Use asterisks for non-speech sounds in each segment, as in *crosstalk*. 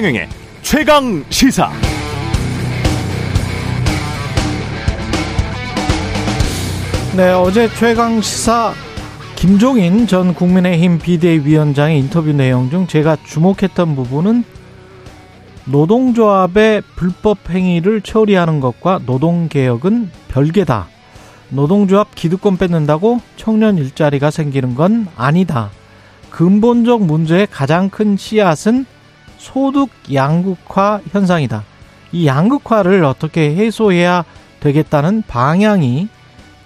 최경영의 최강 시사. 네, 어제 최강 시사 김종인 전 국민의힘 비대위원장의 인터뷰 내용 중 제가 주목했던 부분은 노동조합의 불법 행위를 처리하는 것과 노동개혁은 별개다. 노동조합 기득권 뺏는다고 청년 일자리가 생기는 건 아니다. 근본적 문제의 가장 큰 씨앗은 소득 양극화 현상이다. 이 양극화를 어떻게 해소해야 되겠다는 방향이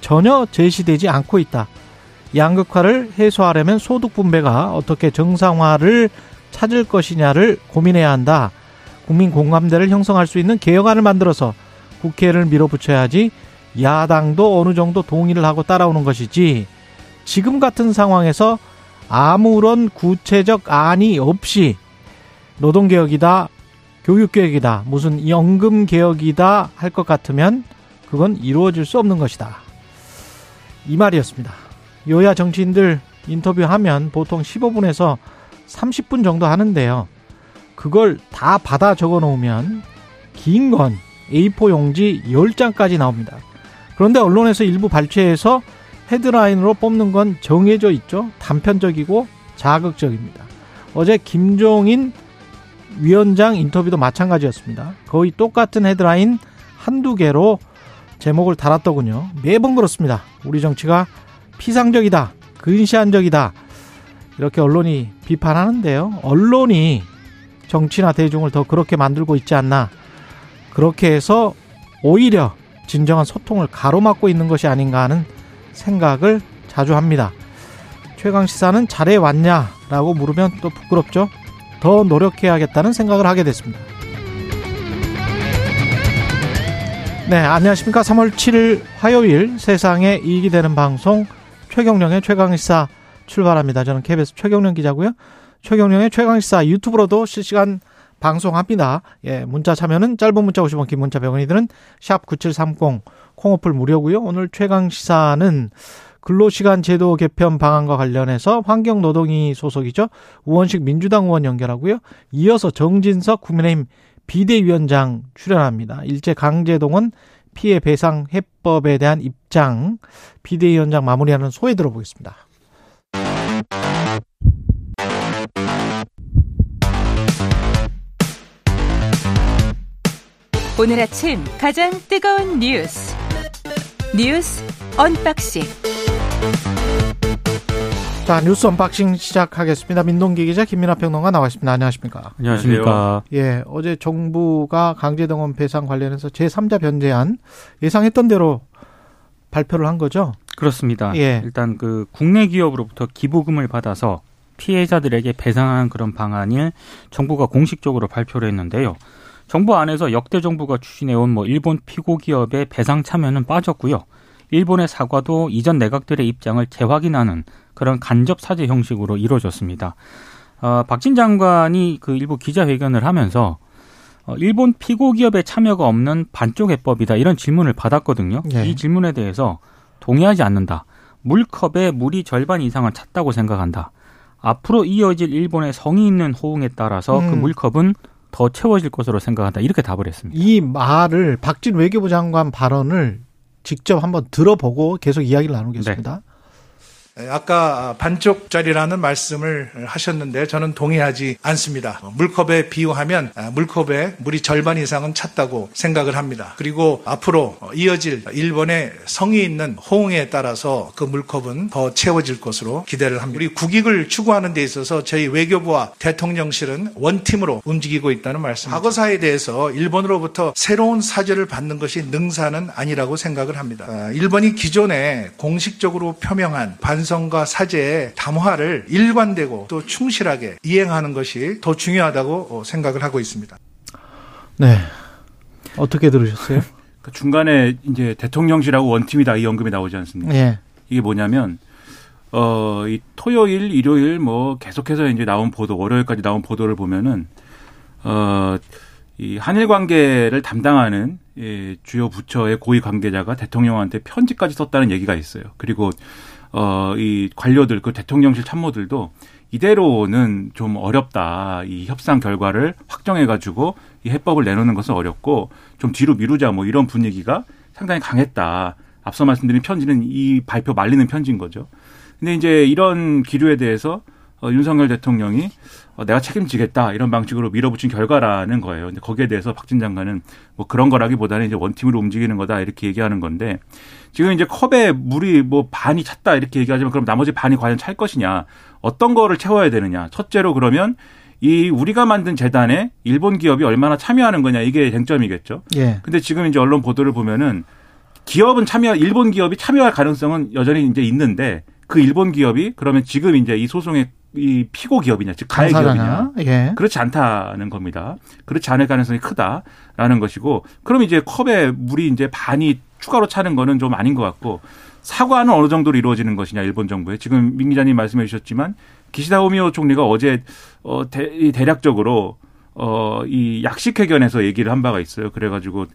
전혀 제시되지 않고 있다. 양극화를 해소하려면 소득 분배가 어떻게 정상화를 찾을 것이냐를 고민해야 한다. 국민 공감대를 형성할 수 있는 개혁안을 만들어서 국회를 밀어붙여야지 야당도 어느 정도 동의를 하고 따라오는 것이지 지금 같은 상황에서 아무런 구체적 안이 없이 노동개혁이다, 교육개혁이다, 무슨 연금개혁이다 할 것 같으면 그건 이루어질 수 없는 것이다. 이 말이었습니다. 여야 정치인들 인터뷰하면 보통 15분에서 30분 정도 하는데요. 그걸 다 받아 적어 놓으면 긴 건 A4 용지 10장까지 나옵니다. 그런데 언론에서 일부 발췌해서 헤드라인으로 뽑는 건 정해져 있죠. 단편적이고 자극적입니다. 어제 김종인 위원장 인터뷰도 마찬가지였습니다. 거의 똑같은 헤드라인 한두 개로 제목을 달았더군요. 매번 그렇습니다. 우리 정치가 피상적이다, 근시안적이다. 이렇게 언론이 비판하는데요. 언론이 정치나 대중을 더 그렇게 만들고 있지 않나. 그렇게 해서 오히려 진정한 소통을 가로막고 있는 것이 아닌가 하는 생각을 자주 합니다. 최강 시사는 잘해 왔냐라고 물으면 또 부끄럽죠. 더 노력해야겠다는 생각을 하게 됐습니다. 네, 안녕하십니까. 3월 7일 화요일 세상에 이익이 되는 방송 최경령의 최강시사 출발합니다. 저는 KBS 최경령 기자고요. 최경령의 최강시사 유튜브로도 실시간 방송합니다. 예, 문자 참여는 짧은 문자 50원, 긴 문자 100원이 드는 샵 9730 콩어플 무료고요. 오늘 최강시사는 근로시간 제도 개편 방안과 관련해서 환경노동위 소속이죠. 우원식 민주당 의원 연결하고요. 이어서 정진석 국민의힘 비대위원장 출연합니다. 일제 강제동원 피해 배상 해법에 대한 입장 비대위원장 마무리하는 소회 들어보겠습니다. 오늘 아침 가장 뜨거운 뉴스 뉴스 unboxing 자 뉴스 unboxing 시작하겠습니다. 민동기 기자 김민하 평론가 나와 있습니다. 안녕하십니까? 안녕하십니까? 예, 어제 정부가 강제동원 배상 관련해서 제3자 변제안 예상했던 대로 발표를 한 거죠? 그렇습니다. 예. 일단 그 국내 기업으로부터 기부금을 받아서 피해자들에게 배상하는 그런 방안을 정부가 공식적으로 발표를 했는데요. 정부 안에서 역대 정부가 추진해온 뭐 일본 피고 기업의 배상 참여는 빠졌고요. 일본의 사과도 이전 내각들의 입장을 재확인하는 그런 간접 사죄 형식으로 이루어졌습니다. 어, 박진 장관이 그 일부 기자회견을 하면서 어, 일본 피고 기업의 참여가 없는 반쪽 해법이다 이런 질문을 받았거든요. 네. 이 질문에 대해서 동의하지 않는다. 물컵에 물이 절반 이상을 찼다고 생각한다. 앞으로 이어질 일본의 성의 있는 호응에 따라서 그 음. 물컵은 더 채워질 것으로 생각한다. 이렇게 답을 했습니다. 이 말을 박진 외교부 장관 발언을 직접 한번 들어보고 계속 이야기를 나누겠습니다. 예, 아까 반쪽짜리라는 말씀을 하셨는데 저는 동의하지 않습니다. 물컵에 비유하면 아, 물컵에 물이 절반 이상은 찼다고 생각을 합니다. 그리고 앞으로 이어질 일본의 성의 있는 호응에 따라서 그 물컵은 더 채워질 것으로 기대를 합니다. 우리 국익을 추구하는 데 있어서 저희 외교부와 대통령실은 원팀으로 움직이고 있다는 말씀. 과거사에 대해서 일본으로부터 새로운 사죄를 받는 것이 능사는 아니라고 생각을 합니다. 아, 일본이 기존에 공식적으로 표명한 반 성과 사죄의 담화를 일관되고 또 충실하게 이행하는 것이 더 중요하다고 생각을 하고 있습니다. 네. 어떻게 들으셨어요? *laughs* 그 중간에 이제 대통령실하고 원팀이다 이 언급이 나오지 않습니까? 예. 이게 뭐냐면 어, 이 토요일, 일요일 뭐 계속해서 이제 나온 보도, 월요일까지 나온 보도를 보면은 어, 이 한일 관계를 담당하는 예, 주요 부처의 고위 관계자가 대통령한테 편지까지 썼다는 얘기가 있어요. 그리고 어, 이 관료들, 그 대통령실 참모들도 이대로는 좀 어렵다. 이 협상 결과를 확정해 가지고 이 해법을 내놓는 것은 어렵고 좀 뒤로 미루자 뭐 이런 분위기가 상당히 강했다. 앞서 말씀드린 편지는 이 발표 말리는 편지인 거죠. 근데 이제 이런 기류에 대해서 어, 윤석열 대통령이 어, 내가 책임지겠다 이런 방식으로 밀어붙인 결과라는 거예요. 근데 거기에 대해서 박진 장관은 뭐 그런 거라기보다는 이제 원팀으로 움직이는 거다 이렇게 얘기하는 건데 지금 이제 컵에 물이 뭐 반이 찼다 이렇게 얘기하지만 그럼 나머지 반이 과연 찰 것이냐 어떤 거를 채워야 되느냐 첫째로 그러면 이 우리가 만든 재단에 일본 기업이 얼마나 참여하는 거냐 이게 쟁점이겠죠. 예. 근데 지금 이제 언론 보도를 보면은 기업은 참여 일본 기업이 참여할 가능성은 여전히 이제 있는데 그 일본 기업이 그러면 지금 이제 이 소송의 이 피고 기업이냐 즉 가해 기업이냐 예. 그렇지 않다는 겁니다. 그렇지 않을 가능성이 크다라는 것이고 그럼 이제 컵에 물이 이제 반이 추가로 차는 거는 좀 아닌 것 같고 사과는 어느 정도로 이루어지는 것이냐 일본 정부에 지금 민 기자님 말씀해 주셨지만 기시다 오미오 총리가 어제 어 대, 이 대략적으로 어이 약식 회견에서 얘기를 한 바가 있어요. 그래가지고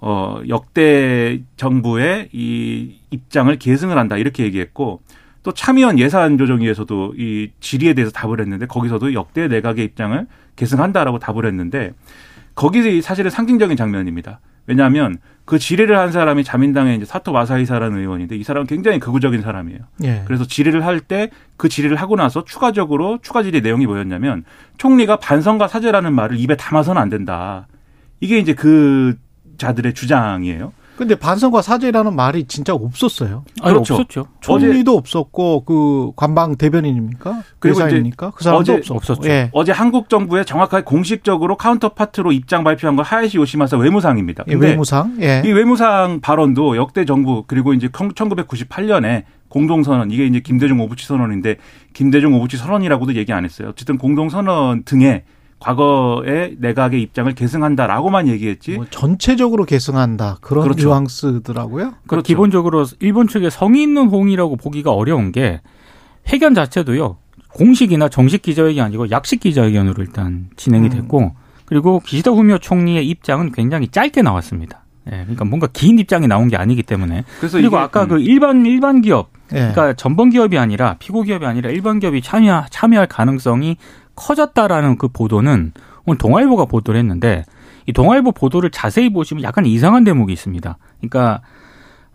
어 역대 정부의 이 입장을 계승을 한다 이렇게 얘기했고 또 참의원 예산조정위에서도 이 질의에 대해서 답을 했는데 거기서도 역대 내각의 입장을 계승한다라고 답을 했는데 거기 사실은 상징적인 장면입니다. 왜냐하면 그 질의를 한 사람이 자민당의 이제 사토 마사히사라는 의원인데 이 사람은 굉장히 극우적인 사람이에요. 예. 그래서 질의를 할 때 그 질의를 하고 나서 추가적으로 추가 질의 내용이 뭐였냐면 총리가 반성과 사죄라는 말을 입에 담아서는 안 된다. 이게 이제 그 자들의 주장이에요. 근데 반성과 사죄라는 말이 진짜 없었어요. 아니, 그렇죠. 없었죠. 총리도 없었고 그 관방 대변인입니까? 대사입니까? 그 사람도 어제. 없었죠. 예. 어제 한국 정부에 정확하게 공식적으로 counterpart로 입장 발표한 건 하야시 요시마사 외무상입니다. 예, 외무상. 예. 이 외무상 발언도 역대 정부 그리고 이제 1998년에 공동선언 이게 이제 김대중 오부치 선언인데 김대중 오부치 선언이라고도 얘기 안 했어요. 어쨌든 공동선언 등에 과거의 내각의 입장을 계승한다라고만 얘기했지. 뭐 전체적으로 계승한다. 그런 그렇죠. 뉘앙스더라고요. 그러니까 그렇죠. 기본적으로 일본 측의 성의 있는 호응이라고 보기가 어려운 게 회견 자체도요. 공식이나 정식 기자회견이 아니고 약식 기자회견으로 일단 진행이 음. 됐고 그리고 기시다 후미오 총리의 입장은 굉장히 짧게 나왔습니다. 예, 그러니까 뭔가 긴 입장이 나온 게 아니기 때문에 그래서 그리고 이게, 아까 음, 그 일반 일반 기업 예. 그러니까 전범 기업이 아니라 피고 기업이 아니라 일반 기업이 참여 참여할 가능성이 커졌다라는 그 보도는 오늘 동아일보가 보도를 했는데 이 동아일보 보도를 자세히 보시면 약간 이상한 대목이 있습니다. 그러니까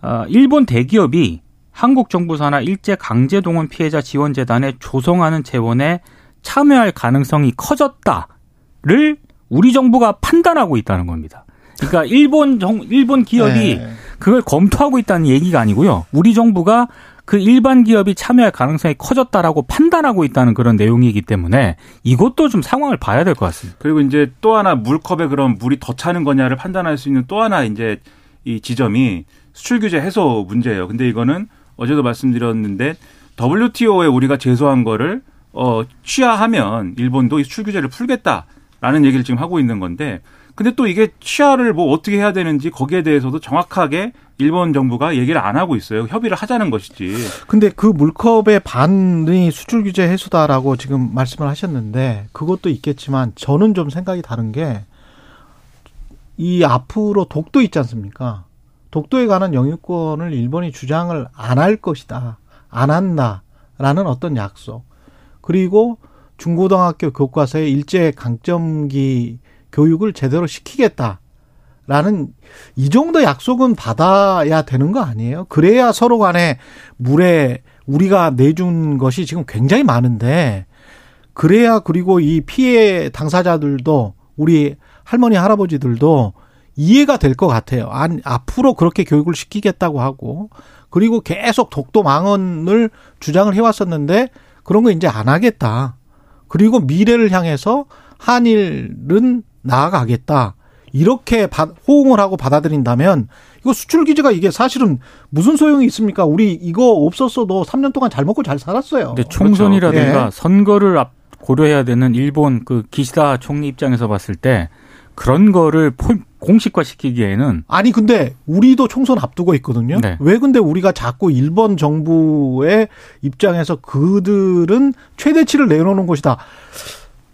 어, 일본 대기업이 한국 정부 산하 일제 강제 동원 피해자 지원 재단에 조성하는 재원에 참여할 가능성이 커졌다를 우리 정부가 판단하고 있다는 겁니다. 그러니까 일본 정 일본 기업이 예. 그걸 검토하고 있다는 얘기가 아니고요. 우리 정부가 그 일반 기업이 참여할 가능성이 커졌다라고 판단하고 있다는 그런 내용이기 때문에 이것도 좀 상황을 봐야 될 것 같습니다. 그리고 이제 또 하나 물컵에 그럼 물이 더 차는 거냐를 판단할 수 있는 또 하나 이제 이 지점이 수출 규제 해소 문제예요. 근데 이거는 어제도 말씀드렸는데 WTO에 우리가 제소한 거를 어 취하하면 일본도 이 수출 규제를 풀겠다라는 얘기를 지금 하고 있는 건데 근데 또 이게 취하를 뭐 어떻게 해야 되는지 거기에 대해서도 정확하게 일본 정부가 얘기를 안 하고 있어요. 협의를 하자는 것이지. 근데 그 물컵의 반이 수출 규제 해소다라고 지금 말씀을 하셨는데 그것도 있겠지만 저는 좀 생각이 다른 게 이 앞으로 독도 있지 않습니까? 독도에 관한 영유권을 일본이 주장을 안 할 것이다. 안 한다라는 어떤 약속. 그리고 중고등학교 교과서에 일제 강점기 교육을 제대로 시키겠다. 라는 이 정도 약속은 받아야 되는 거 아니에요? 그래야 서로 간에 물에 우리가 내준 것이 지금 굉장히 많은데 그래야 그리고 이 피해 당사자들도 우리 할머니 할아버지들도 이해가 될 것 같아요. 안, 앞으로 그렇게 교육을 시키겠다고 하고 그리고 계속 독도 망언을 주장을 해왔었는데 그런 거 이제 안 하겠다. 그리고 미래를 향해서 한일은 나아가겠다. 이렇게 호응을 하고 받아들인다면 이거 수출 규제가 이게 사실은 무슨 소용이 있습니까? 우리 이거 없었어도 3년 동안 잘 먹고 잘 살았어요. 근데 총선이라든가 그렇죠. 예. 선거를 앞 고려해야 되는 일본 그 기시다 총리 입장에서 봤을 때 그런 거를 포, 공식화 시키기에는 아니 근데 우리도 총선 앞두고 있거든요. 네. 왜 근데 우리가 자꾸 일본 정부의 입장에서 그들은 최대치를 내놓는 것이다.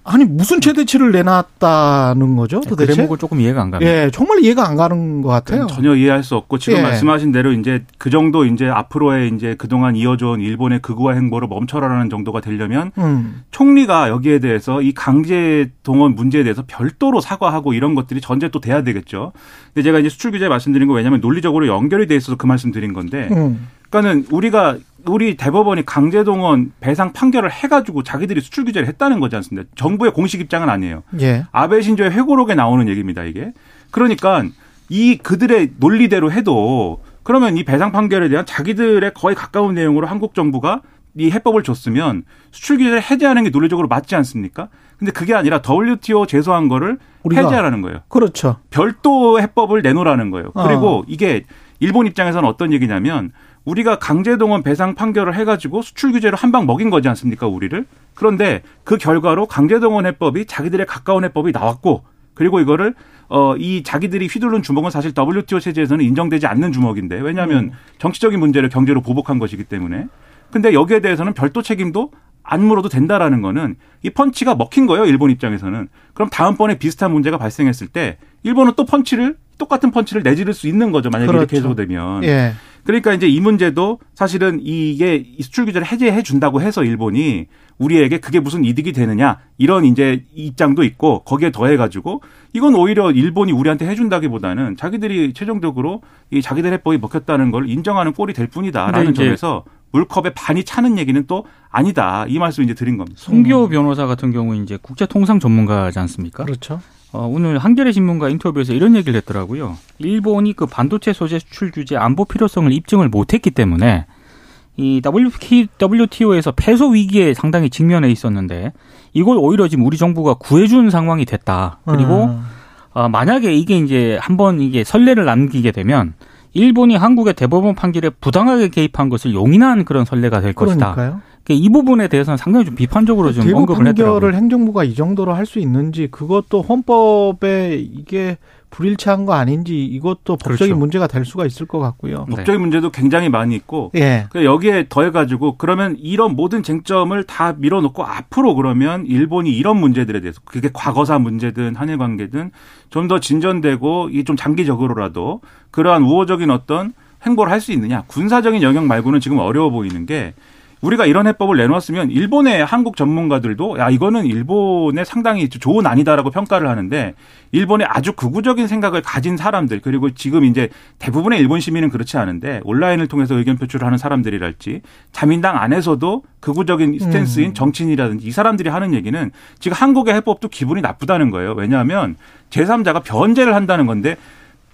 아니 무슨 최대치를 내놨다는 거죠 그 도대체? 대목을 조금 이해가 안 갑니다. 예, 정말 이해가 안 가는 것 같아요. 전혀 이해할 수 없고 지금 예. 말씀하신 대로 이제 그 정도 이제 앞으로의 이제 그동안 이어져온 일본의 극우화 행보를 멈춰라라는 정도가 되려면 음, 총리가 여기에 대해서 이 강제 동원 문제에 대해서 별도로 사과하고 이런 것들이 전제 또 돼야 되겠죠. 근데 제가 이제 수출 규제 말씀드린 거 왜냐하면 논리적으로 연결이 돼 있어서 그 말씀 드린 건데 음. 그러니까는 우리가 우리 대법원이 강제동원 배상 판결을 해가지고 자기들이 수출 규제를 했다는 거지 않습니까? 정부의 공식 입장은 아니에요. 예. 아베 신조의 회고록에 나오는 얘기입니다, 이게. 그러니까 이 그들의 논리대로 해도 그러면 이 배상 판결에 대한 자기들의 거의 가까운 내용으로 한국 정부가 이 해법을 줬으면 수출 규제를 해제하는 게 논리적으로 맞지 않습니까? 근데 그게 아니라 WTO 제소한 거를. 해제하라는 거예요. 그렇죠. 별도 해법을 내놓으라는 거예요. 어. 그리고 이게 일본 입장에서는 어떤 얘기냐면 우리가 강제동원 배상 판결을 해가지고 수출 규제를 한방 먹인 거지 않습니까, 우리를? 그런데 그 결과로 강제동원 해법이 자기들의 가까운 해법이 나왔고 그리고 이거를 어 이 자기들이 휘두른 주먹은 사실 WTO 체제에서는 인정되지 않는 주먹인데 왜냐하면 정치적인 문제를 경제로 보복한 것이기 때문에. 근데 여기에 대해서는 별도 책임도 안 물어도 된다라는 거는 이 펀치가 먹힌 거예요 일본 입장에서는. 그럼 다음번에 비슷한 문제가 발생했을 때 일본은 또 펀치를 똑같은 펀치를 내지를 수 있는 거죠 만약에 이렇게 그렇죠. 해소되면 예. 그러니까 이제 이 문제도 사실은 이게 이 수출 규제를 해제해 준다고 해서 일본이 우리에게 그게 무슨 이득이 되느냐 이런 이제 입장도 있고 거기에 더해 가지고 이건 오히려 일본이 우리한테 해준다기보다는 자기들이 최종적으로 이 자기들 해법이 먹혔다는 걸 인정하는 꼴이 될 뿐이다라는 점에서 물컵에 반이 차는 얘기는 또 아니다 이 말씀 이제 드린 겁니다. 송기호 변호사 같은 경우 이제 국제 통상 전문가지 않습니까? 그렇죠. 어, 오늘 한겨레 신문과 인터뷰에서 이런 얘기를 했더라고요. 일본이 그 반도체 소재 수출 규제 안보 필요성을 입증을 못했기 때문에 이 WTO에서 패소 위기에 상당히 직면해 있었는데 이걸 오히려 지금 우리 정부가 구해준 상황이 됐다. 그리고 음. 어, 만약에 이게 이제 한번 이게 선례를 남기게 되면 일본이 한국의 대법원 판결에 부당하게 개입한 것을 용인한 그런 선례가 될 것이다. 그러니까요. 그러니까 이 부분에 대해서는 상당히 좀 비판적으로 좀 대법 언급을 했더라고요. 판결을 행정부가 이 정도로 할 수 있는지 그것도 헌법에 이게 불일치한 거 아닌지 이것도 법적인 그렇죠. 문제가 될 수가 있을 것 같고요. 네. 법적인 문제도 굉장히 많이 있고 예. 그 여기에 더해가지고 그러면 이런 모든 쟁점을 다 밀어놓고 앞으로 그러면 일본이 이런 문제들에 대해서 그게 과거사 문제든 한일 관계든 좀 더 진전되고 이 좀 장기적으로라도 그러한 우호적인 어떤 행보를 할 수 있느냐 군사적인 영역 말고는 지금 어려워 보이는 게 우리가 이런 해법을 내놓았으면 일본의 한국 전문가들도 야 이거는 일본의 상당히 좋은 아니다라고 평가를 하는데 일본의 아주 극우적인 생각을 가진 사람들 그리고 지금 이제 대부분의 일본 시민은 그렇지 않은데 온라인을 통해서 의견 표출을 하는 사람들이랄지 자민당 안에서도 극우적인 스탠스인 정치인이라든지 이 사람들이 하는 얘기는 지금 한국의 해법도 기분이 나쁘다는 거예요. 왜냐하면 제3자가 변제를 한다는 건데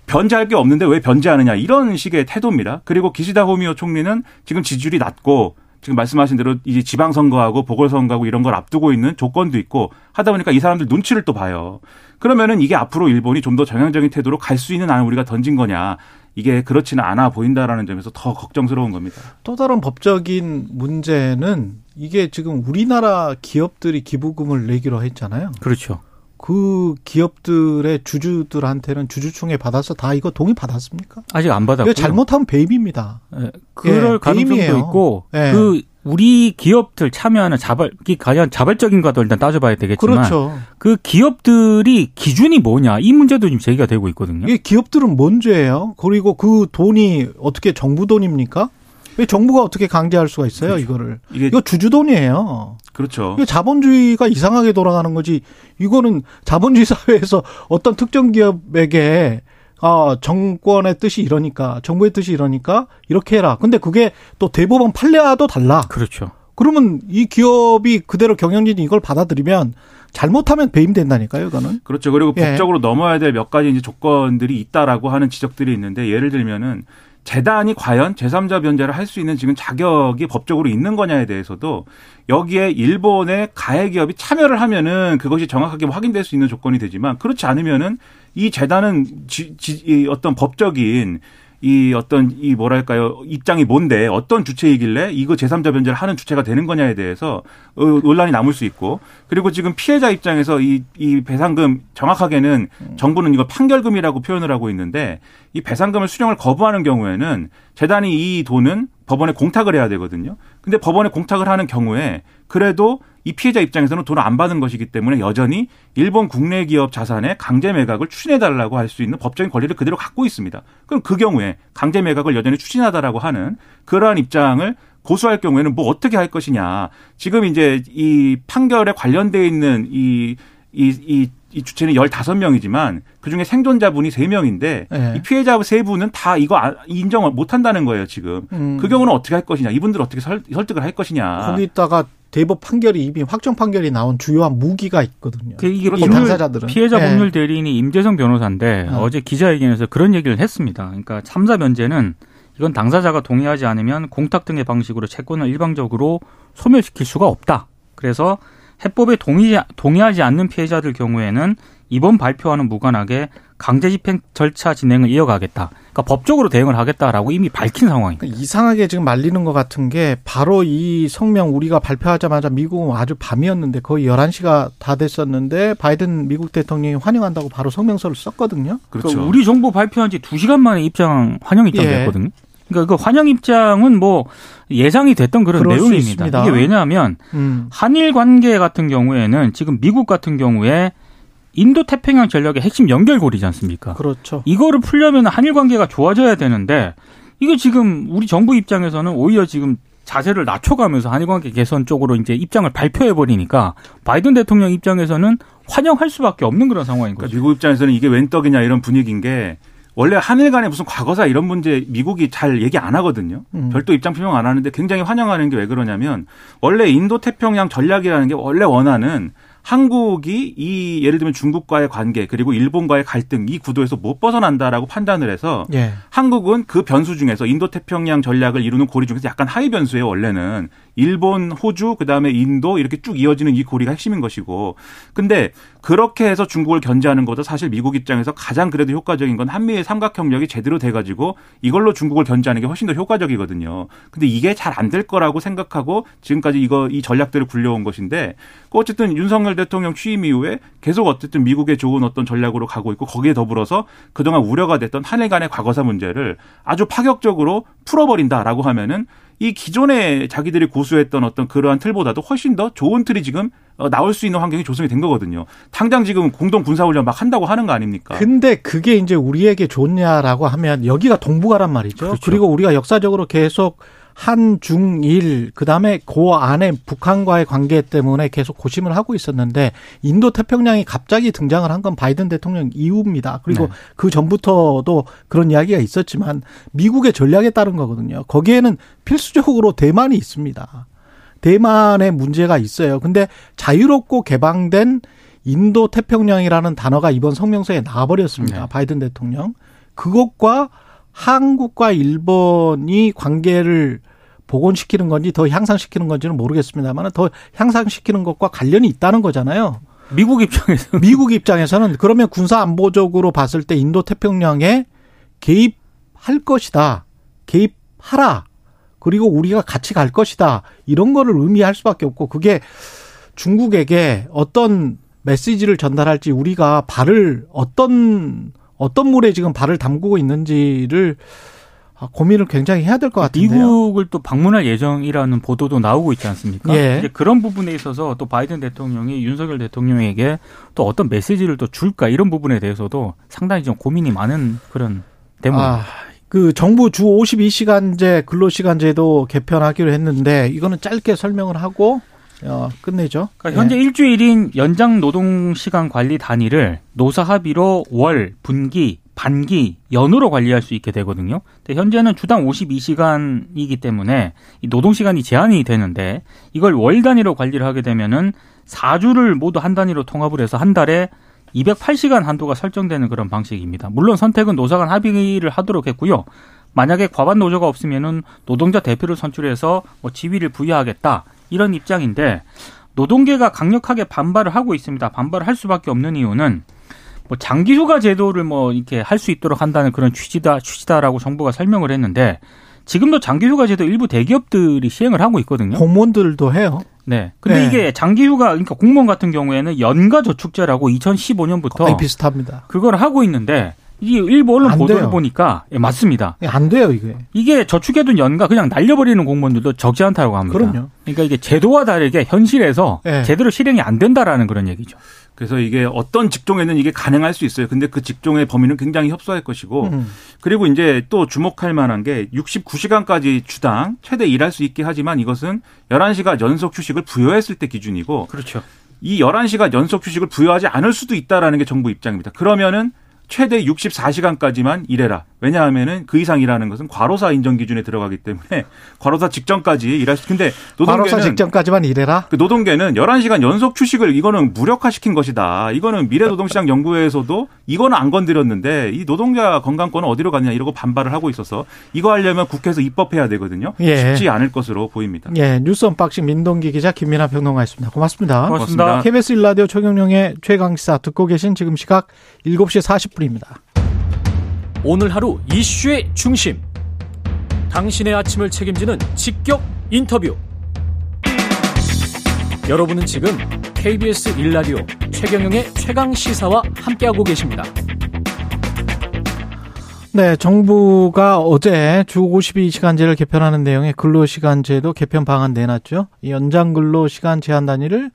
변제할 게 없는데 왜 변제하느냐 이런 식의 태도입니다. 그리고 기시다 호미오 총리는 지금 지지율이 낮고 지금 말씀하신 대로 이제 지방선거하고 보궐선거하고 이런 걸 앞두고 있는 조건도 있고 하다 보니까 이 사람들 눈치를 또 봐요. 그러면은 이게 앞으로 일본이 좀 더 정향적인 태도로 갈 수 있는 안을 우리가 던진 거냐. 이게 그렇지는 않아 보인다라는 점에서 더 걱정스러운 겁니다. 또 다른 법적인 문제는 이게 지금 우리나라 기업들이 기부금을 내기로 했잖아요. 그렇죠. 그 기업들의 주주들한테는 주주총회 받아서 다 이거 동의 받았습니까? 아직 안 받았고요. 잘못하면 배임입니다. 예, 그럴 예, 가능성도 배임이에요. 있고 예. 그 우리 기업들 참여하는 자발 이 과연 자발적인가도 일단 따져봐야 되겠지만 그렇죠. 그 기업들이 기준이 뭐냐 이 문제도 지금 제기가 되고 있거든요. 이게 기업들은 뭔 죄예요? 그리고 그 돈이 어떻게 정부 돈입니까? 왜 정부가 어떻게 강제할 수가 있어요, 그렇죠. 이거를? 이게 이거 주주 돈이에요. 그렇죠. 이게 자본주의가 이상하게 돌아가는 거지. 이거는 자본주의 *laughs* 사회에서 어떤 특정 기업에게 아, 정권의 뜻이 이러니까, 정부의 뜻이 이러니까 이렇게 해라. 근데 그게 또 대법원 판례와도 달라. 그렇죠. 그러면 이 기업이 그대로 경영진이 이걸 받아들이면 잘못하면 배임된다니까요, 이거는. 그렇죠. 그리고 예. 법적으로 넘어야 될 몇 가지 이제 조건들이 있다라고 하는 지적들이 있는데 예를 들면은 재단이 과연 제3자 변제를 할 수 있는 지금 자격이 법적으로 있는 거냐에 대해서도 여기에 일본의 가해 기업이 참여를 하면은 그것이 정확하게 확인될 수 있는 조건이 되지만 그렇지 않으면은 이 재단은 지, 지, 이 어떤 법적인 이 어떤 이 뭐랄까요 입장이 뭔데 어떤 주체이길래 이거 제3자 변제를 하는 주체가 되는 거냐에 대해서 어, 논란이 남을 수 있고 그리고 지금 피해자 입장에서 이, 이 배상금 정확하게는 정부는 이걸 판결금이라고 표현을 하고 있는데 이 배상금을 수령을 거부하는 경우에는 재단이 이 돈은 법원에 공탁을 해야 되거든요. 근데 법원에 공탁을 하는 경우에 그래도 이 피해자 입장에서는 돈을 안 받은 것이기 때문에 여전히 일본 국내 기업 자산의 강제 매각을 추진해 달라고 할 수 있는 법적인 권리를 그대로 갖고 있습니다. 그럼 그 경우에 강제 매각을 여전히 추진하다라고 하는 그러한 입장을 고수할 경우에는 뭐 어떻게 할 것이냐. 지금 이제 이 판결에 관련돼 있는 이, 이, 이, 이 주체는 15명이지만 그중에 생존자분이 3명인데 네. 이 피해자 세 분은 다 이거 아- 인정을 못 한다는 거예요, 지금. 음. 그 경우는 어떻게 할 것이냐. 이분들 어떻게 설, 설득을 할 것이냐. 거기다가 대법 판결이 이미 확정 판결이 나온 주요한 무기가 있거든요. 그 이게 법률- 당사자들은 피해자 예. 법률 대리인이 임재성 변호사인데 어. 어. 제 기자회견에서 그런 얘기를 했습니다. 그러니까 참사 면제는 이건 당사자가 동의하지 않으면 공탁 등의 방식으로 채권을 일방적으로 소멸시킬 수가 없다. 그래서 해법에 동의, 동의하지 않는 피해자들 경우에는 이번 발표와는 무관하게 강제 집행 절차 진행을 이어가겠다. 그러니까 법적으로 대응을 하겠다라고 이미 밝힌 상황입니다. 그러니까 이상하게 지금 말리는 것 같은 게 바로 이 성명 우리가 발표하자마자 미국은 아주 밤이었는데 거의 11시가 다 됐었는데 바이든 미국 대통령이 환영한다고 바로 성명서를 썼거든요. 그렇죠. 그러니까 우리 정부 발표한 지 두시간 만에 입장 환영 입장 예. 됐거든요. 그러니까 그 환영 입장은 뭐 예상이 됐던 그런 내용입니다. 이게 왜냐하면 음. 한일 관계 같은 경우에는 지금 미국 같은 경우에 인도 태평양 전략의 핵심 연결고리지 않습니까? 그렇죠. 이거를 풀려면 한일 관계가 좋아져야 되는데 이거 지금 우리 정부 입장에서는 오히려 지금 자세를 낮춰가면서 한일 관계 개선 쪽으로 이제 입장을 발표해 버리니까 바이든 대통령 입장에서는 환영할 수밖에 없는 그런 상황인 거죠. 그러니까 미국 입장에서는 이게 웬 떡이냐 이런 분위기인 게 원래 한일 간에 무슨 과거사 이런 문제 미국이 잘 얘기 안 하거든요. 음. 별도 입장 표명 안 하는데 굉장히 환영하는 게 왜 그러냐면 원래 인도 태평양 전략이라는 게 원래 원하는 한국이 이 예를 들면 중국과의 관계 그리고 일본과의 갈등 이 구도에서 못 벗어난다라고 판단을 해서 예. 한국은 그 변수 중에서 인도 태평양 전략을 이루는 고리 중에서 약간 하위 변수예요 원래는 일본, 호주, 그다음에 인도 이렇게 쭉 이어지는 이 고리가 핵심인 것이고 근데 그렇게 해서 중국을 견제하는 것도 사실 미국 입장에서 가장 그래도 효과적인 건 한미의 삼각협력이 제대로 돼 가지고 이걸로 중국을 견제하는 게 훨씬 더 효과적이거든요. 근데 이게 잘 안 될 거라고 생각하고 지금까지 이거 이 전략들을 굴려온 것인데 그 어쨌든 윤석열 대통령 취임 이후에 계속 어쨌든 미국의 좋은 어떤 전략으로 가고 있고 거기에 더불어서 그동안 우려가 됐던 한일 간의 과거사 문제를 아주 파격적으로 풀어버린다라고 하면은 이 기존에 자기들이 고수했던 어떤 그러한 틀보다도 훨씬 더 좋은 틀이 지금 어, 나올 수 있는 환경이 조성이 된 거거든요. 당장 지금 공동 군사훈련 막 한다고 하는 거 아닙니까? 근데 그게 이제 우리에게 좋냐라고 하면 여기가 동북아란 말이죠. 그렇죠. 그리고 우리가 역사적으로 계속 한, 중, 일, 그 다음에 그 안에 북한과의 관계 때문에 계속 고심을 하고 있었는데 인도 태평양이 갑자기 등장을 한 건 바이든 대통령 이후입니다. 그리고 네. 그 전부터도 그런 이야기가 있었지만 미국의 전략에 따른 거거든요. 거기에는 필수적으로 대만이 있습니다. 대만의 문제가 있어요. 근데 자유롭고 개방된 인도 태평양이라는 단어가 이번 성명서에 나와버렸습니다. 네. 바이든 대통령. 그것과 한국과 일본이 관계를 복원시키는 건지 더 향상시키는 건지는 모르겠습니다만 더 향상시키는 것과 관련이 있다는 거잖아요. 미국 입장에서 *laughs* 미국 입장에서는 그러면 군사 안보적으로 봤을 때 인도 태평양에 개입할 것이다. 개입하라. 그리고 우리가 같이 갈 것이다. 이런 거를 의미할 수밖에 없고 그게 중국에게 어떤 메시지를 전달할지 우리가 발을 어떤 어떤 물에 지금 발을 담그고 있는지를 아, 고민을 굉장히 해야 될 것 같은데요. 미국을 또 방문할 예정이라는 보도도 나오고 있지 않습니까? 예. 이제 그런 부분에 있어서 또 바이든 대통령이 윤석열 대통령에게 또 어떤 메시지를 또 줄까 이런 부분에 대해서도 상당히 좀 고민이 많은 그런 대목입니다. 아, 그 정부 주 52시간제 근로시간제도 개편하기로 했는데 이거는 짧게 설명을 하고 어, 끝내죠. 그러니까 현재 일주일인 연장 노동 시간 관리 단위를 노사 합의로 월, 분기, 반기, 연으로 관리할 수 있게 되거든요. 근데 현재는 주당 52시간이기 때문에 이 노동 시간이 제한이 되는데 이걸 월 단위로 관리를 하게 되면은 4주를 모두 한 단위로 통합을 해서 한 달에 208시간 한도가 설정되는 그런 방식입니다. 물론 선택은 노사 간 합의를 하도록 했고요. 만약에 과반 노조가 없으면은 노동자 대표를 선출해서 뭐 지위를 부여하겠다 이런 입장인데 노동계가 강력하게 반발을 하고 있습니다. 반발을 할 수밖에 없는 이유는 뭐 장기휴가 제도를 뭐 이렇게 할 수 있도록 한다는 그런 취지다 취지다라고 정부가 설명을 했는데 지금도 장기휴가 제도 일부 대기업들이 시행을 하고 있거든요. 공무원들도 해요. 네. 근데 네. 이게 장기휴가 그러니까 공무원 같은 경우에는 연가 저축제라고 2015년부터 거의 비슷합니다. 그걸 하고 있는데 이 일부 언론 안 보도를 돼요. 보니까 예, 맞습니다. 예, 안 돼요, 이게. 이게 저축해둔 연가 그냥 날려버리는 공무원들도 적지 않다고 합니다. 그럼요. 그러니까 이게 제도와 다르게 현실에서 예. 제대로 실행이 안 된다라는 그런 얘기죠. 그래서 이게 어떤 직종에는 이게 가능할 수 있어요. 근데 그 직종의 범위는 굉장히 협소할 것이고 음. 그리고 이제 또 주목할 만한 게 69시간까지 주당 최대 일할 수 있게 하지만 이것은 11시간 연속 휴식을 부여했을 때 기준이고 그렇죠. 이 11시간 연속 휴식을 부여하지 않을 수도 있다라는 게 정부 입장입니다. 그러면은 최대 64시간까지만 일해라. 왜냐하면은 그 이상 일하는 것은 과로사 인정 기준에 들어가기 때문에 *laughs* 과로사 직전까지 일할 수. 근데 과로사 노동계는 직전까지만 일해라. 그 노동계는 11시간 연속 휴식을 이거는 무력화시킨 것이다. 이거는 미래노동시장 연구회에서도 이거는 안 건드렸는데 이 노동자 건강권은 어디로 갔냐 이러고 반발을 하고 있어서 이거 하려면 국회에서 입법해야 되거든요. 예. 쉽지 않을 것으로 보입니다. 예, 뉴스 unboxing 민동기 기자 김민하 평론가였습니다. 고맙습니다. 고맙습니다. KBS 일라디오 최경영의 최강시사 듣고 계신 지금 시각 7시 40분입니다. 오늘 하루 이슈의 중심. 당신의 아침을 책임지는 직격 인터뷰. 여러분은 지금 KBS 일라디오 최경영의 최강 시사와 함께하고 계십니다. 네, 정부가 어제 주 52시간제를 개편하는 내용의 근로시간제도 개편 방안 내놨죠. 이 연장 근로시간 제한 단위를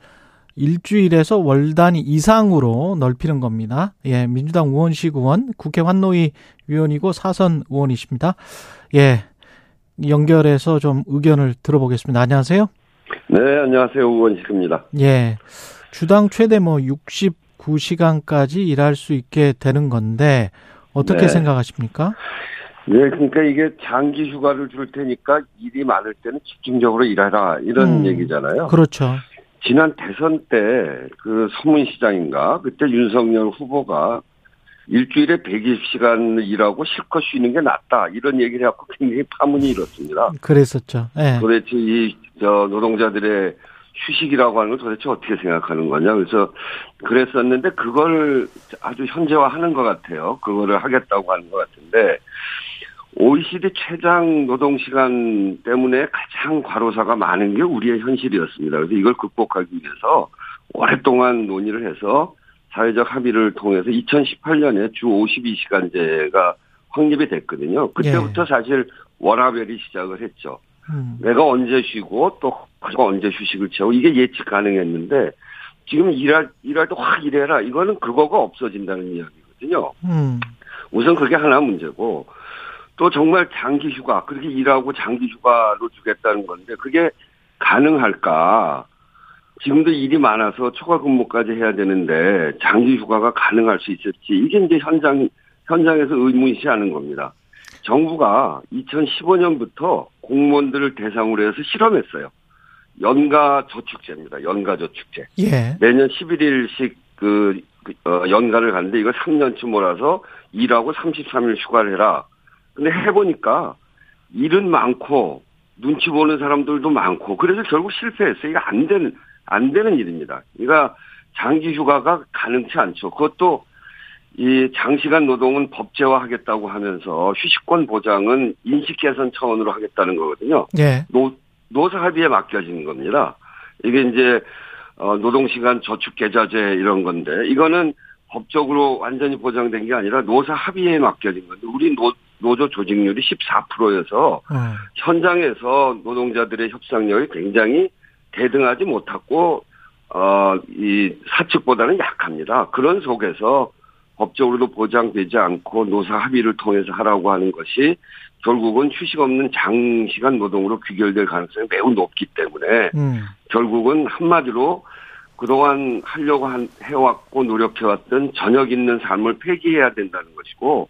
일주일에서 월 단위 이상으로 넓히는 겁니다. 예, 민주당 우원식 의원, 국회 환노위 위원이고 사선 의원이십니다. 예, 연결해서 좀 의견을 들어보겠습니다. 안녕하세요. 네, 안녕하세요. 우원식입니다. 예, 주당 최대 뭐 69시간까지 일할 수 있게 되는 건데 어떻게 네. 생각하십니까? 네, 그러니까 이게 장기 휴가를 줄 테니까 일이 많을 때는 집중적으로 일하라 이런 음, 얘기잖아요. 그렇죠. 지난 대선 때 그 서문시장인가 그때 윤석열 후보가 일주일에 120시간 일하고 실컷 쉬는 게 낫다 이런 얘기를 해갖고 굉장히 파문이 일었습니다. 그랬었죠. 예. 도대체 이 저 노동자들의 휴식이라고 하는 걸 도대체 어떻게 생각하는 거냐. 그래서 그랬었는데 그걸 아주 현재화하는 것 같아요. 그거를 하겠다고 하는 것 같은데 OECD 최장 노동 시간 때문에 가장 과로사가 많은 게 우리의 현실이었습니다. 그래서 이걸 극복하기 위해서 오랫동안 논의를 해서 사회적 합의를 통해서 2018년에 주 52시간제가 확립이 됐거든요. 그때부터 사실 워라벨이 시작을 했죠. 음. 내가 언제 쉬고 또 언제 휴식을 취하고 이게 예측 가능했는데 지금 일할 일할 때 확 일해라 이거는 그거가 없어진다는 이야기거든요. 음. 우선 그게 하나 문제고 또 정말 장기 휴가 그렇게 일하고 장기 휴가로 주겠다는 건데 그게 가능할까? 지금도 일이 많아서 초과 근무까지 해야 되는데 장기 휴가가 가능할 수 있을지 이게 이제 현장 현장에서 의문시하는 겁니다. 정부가 2015년부터 공무원들을 대상으로 해서 실험했어요. 연가 저축제입니다. 연가 저축제. 예. 매년 11일씩 그, 그, 어, 연가를 가는데 이거 3년치 몰아서 일하고 33일 휴가를 해라. 근데 해보니까 일은 많고 눈치 보는 사람들도 많고 그래서 결국 실패했어요. 이거 안 되는, 안 되는 일입니다. 그러니까 장기 휴가가 가능치 않죠. 그것도 이 장시간 노동은 법제화하겠다고 하면서 휴식권 보장은 인식 개선 차원으로 하겠다는 거거든요. 예. 노, 노사 합의에 맡겨진 겁니다. 이게 이제, 어, 노동 시간 저축 계좌제 이런 건데, 이거는 법적으로 완전히 보장된 게 아니라 노사 합의에 맡겨진 건데, 우리 노, 노조 조직률이 14%여서 어. 현장에서 노동자들의 협상력이 굉장히 대등하지 못하고, 어, 이 사측보다는 약합니다. 그런 속에서 법적으로도 보장되지 않고 노사 합의를 통해서 하라고 하는 것이 결국은 휴식 없는 장시간 노동으로 귀결될 가능성이 매우 높기 때문에 음. 결국은 한마디로 그동안 하려고 한, 해왔고 노력해왔던 저녁 있는 삶을 폐기해야 된다는 것이고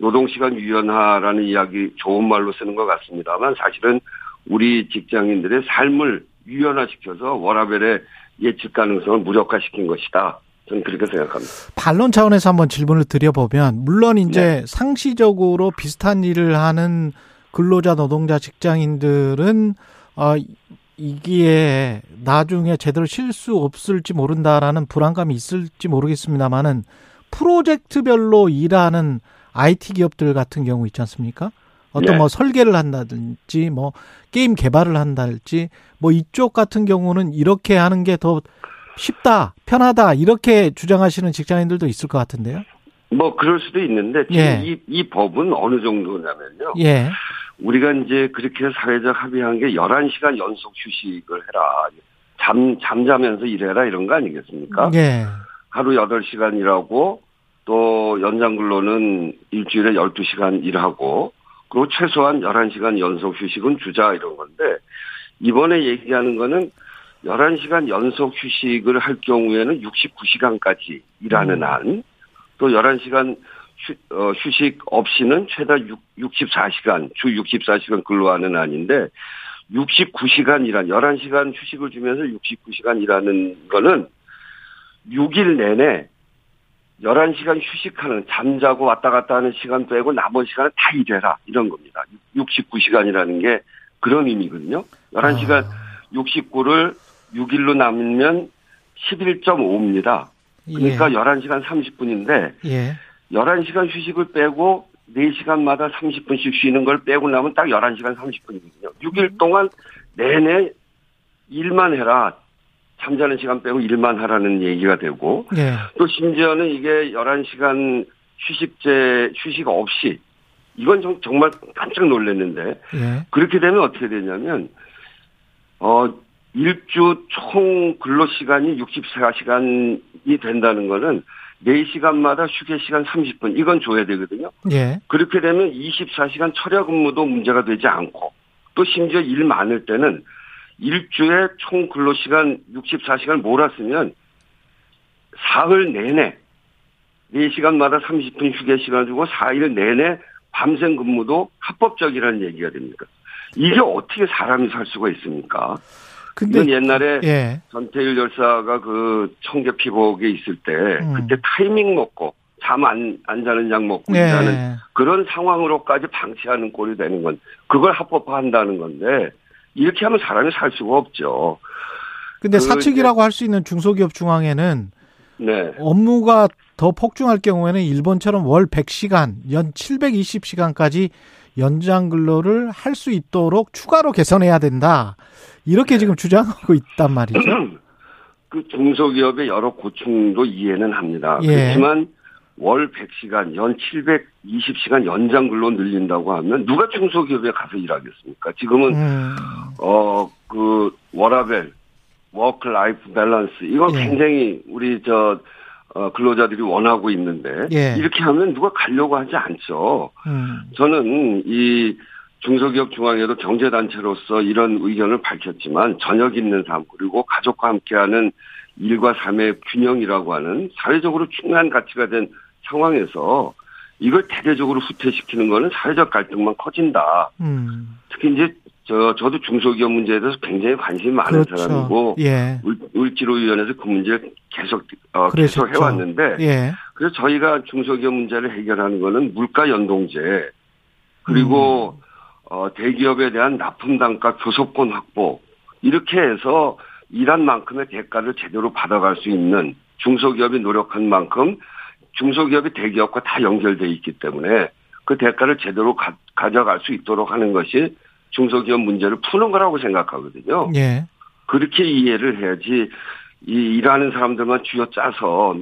노동시간 유연화라는 이야기 좋은 말로 쓰는 것 같습니다만 사실은 우리 직장인들의 삶을 유연화시켜서 워라벨의 예측 가능성을 무력화시킨 것이다. 저는 그렇게 생각합니다. 반론 차원에서 한번 질문을 드려보면 물론 네. 이제 상시적으로 비슷한 일을 하는 근로자 노동자 직장인들은 어 이기에 나중에 제대로 쉴 수 없을지 모른다라는 불안감이 있을지 모르겠습니다만은 프로젝트별로 일하는 IT 기업들 같은 경우 있지 않습니까? 어떤 네. 뭐 설계를 한다든지 뭐 게임 개발을 한다든지 뭐 이쪽 같은 경우는 이렇게 하는 게 더 쉽다, 편하다 이렇게 주장하시는 직장인들도 있을 것 같은데요. 뭐 그럴 수도 있는데 지금 예. 이, 이 법은 어느 정도냐면요. 예. 우리가 이제 그렇게 사회적 합의한 게 11시간 연속 휴식을 해라. 잠, 잠자면서 일해라 이런 거 아니겠습니까? 예. 하루 8시간 일하고 또 연장 근로는 일주일에 12시간 일하고 그리고 최소한 11시간 연속 휴식은 주자 이런 건데 이번에 얘기하는 거는 11시간 연속 휴식을 할 경우에는 69시간까지 일하는 음. 한, 또 11시간 휴, 어, 휴식 없이는 최다 6, 64시간, 주 64시간 근로하는 한인데 69시간 일한, 11시간 휴식을 주면서 69시간 일하는 거는 6일 내내 11시간 휴식하는, 잠자고 왔다 갔다 하는 시간 빼고 나머지 시간은 다 일해라. 이런 겁니다. 69시간이라는 게 그런 의미거든요. 11시간 아. 69를 6일로 나누면 11.5입니다. 그러니까 예. 11시간 30분인데 예. 11시간 휴식을 빼고 4시간마다 30분씩 쉬는 걸 빼고 나면 딱 11시간 30분이거든요. 6일 동안 내내 일만 해라. 잠자는 시간 빼고 일만 하라는 얘기가 되고 예. 또 심지어는 이게 11시간 휴식제 휴식 없이 이건 좀 정말 깜짝 놀랐는데 예. 그렇게 되면 어떻게 되냐면 어 일주 총 근로 시간이 64시간이 된다는 거는 4시간마다 휴게 시간 30분 이건 줘야 되거든요. 예. 그렇게 되면 24시간 철야 근무도 문제가 되지 않고 또 심지어 일 많을 때는 일주에 총 근로 시간 64시간 몰았으면 사흘 내내 4시간마다 30분 휴게 시간 주고 4일 내내 밤샘 근무도 합법적이라는 얘기가 됩니다. 이게 어떻게 사람이 살 수가 있습니까? 근데 이건 옛날에 예. 전태일 열사가 그 청계 피복에 있을 때 음. 그때 타이밍 먹고 잠안 안 자는 약 먹고 예. 그런 상황으로까지 방치하는 꼴이 되는 건 그걸 합법화한다는 건데 이렇게 하면 사람이 살 수가 없죠. 근데 그 사측이라고 할 수 있는 중소기업 중앙에는 네. 업무가 더 폭증할 경우에는 일본처럼 월 100시간, 연 720시간까지 연장 근로를 할 수 있도록 추가로 개선해야 된다. 이렇게 지금 주장하고 있단 말이죠. *clears throat* 그 중소기업의 여러 고충도 이해는 합니다. 예. 그렇지만 월 100시간, 연 720시간 연장 근로 늘린다고 하면 누가 중소기업에 가서 일하겠습니까? 지금은 음, 어, 그, 워라벨, work life balance, 이건 예. 굉장히 우리 저, 어, 근로자들이 원하고 있는데, 예. 이렇게 하면 누가 가려고 하지 않죠. 음, 저는 이 중소기업 중앙에도 경제단체로서 이런 의견을 밝혔지만, 저녁 있는 삶, 그리고 가족과 함께하는 일과 삶의 균형이라고 하는 사회적으로 중요한 가치가 된 상황에서 이걸 대대적으로 후퇴시키는 거는 사회적 갈등만 커진다. 음. 특히 이제 저 저도 중소기업 문제에 대해서 굉장히 관심이 많은 그렇죠. 사람이고 예. 울- 울지로위원회에서 그 문제를 계속 어, 그러셨죠. 계속 해왔는데 예. 그래서 저희가 중소기업 문제를 해결하는 거는 물가 연동제 그리고 음. 어, 대기업에 대한 납품 단가 교섭권 확보 이렇게 해서 일한 만큼의 대가를 제대로 받아갈 수 있는 중소기업이 노력한 만큼 중소기업이 대기업과 다 연결돼 있기 때문에 그 대가를 제대로 가, 가져갈 수 있도록 하는 것이 중소기업 문제를 푸는 거라고 생각하거든요. 예. 그렇게 이해를 해야지 이 일하는 사람들만 쥐어짜서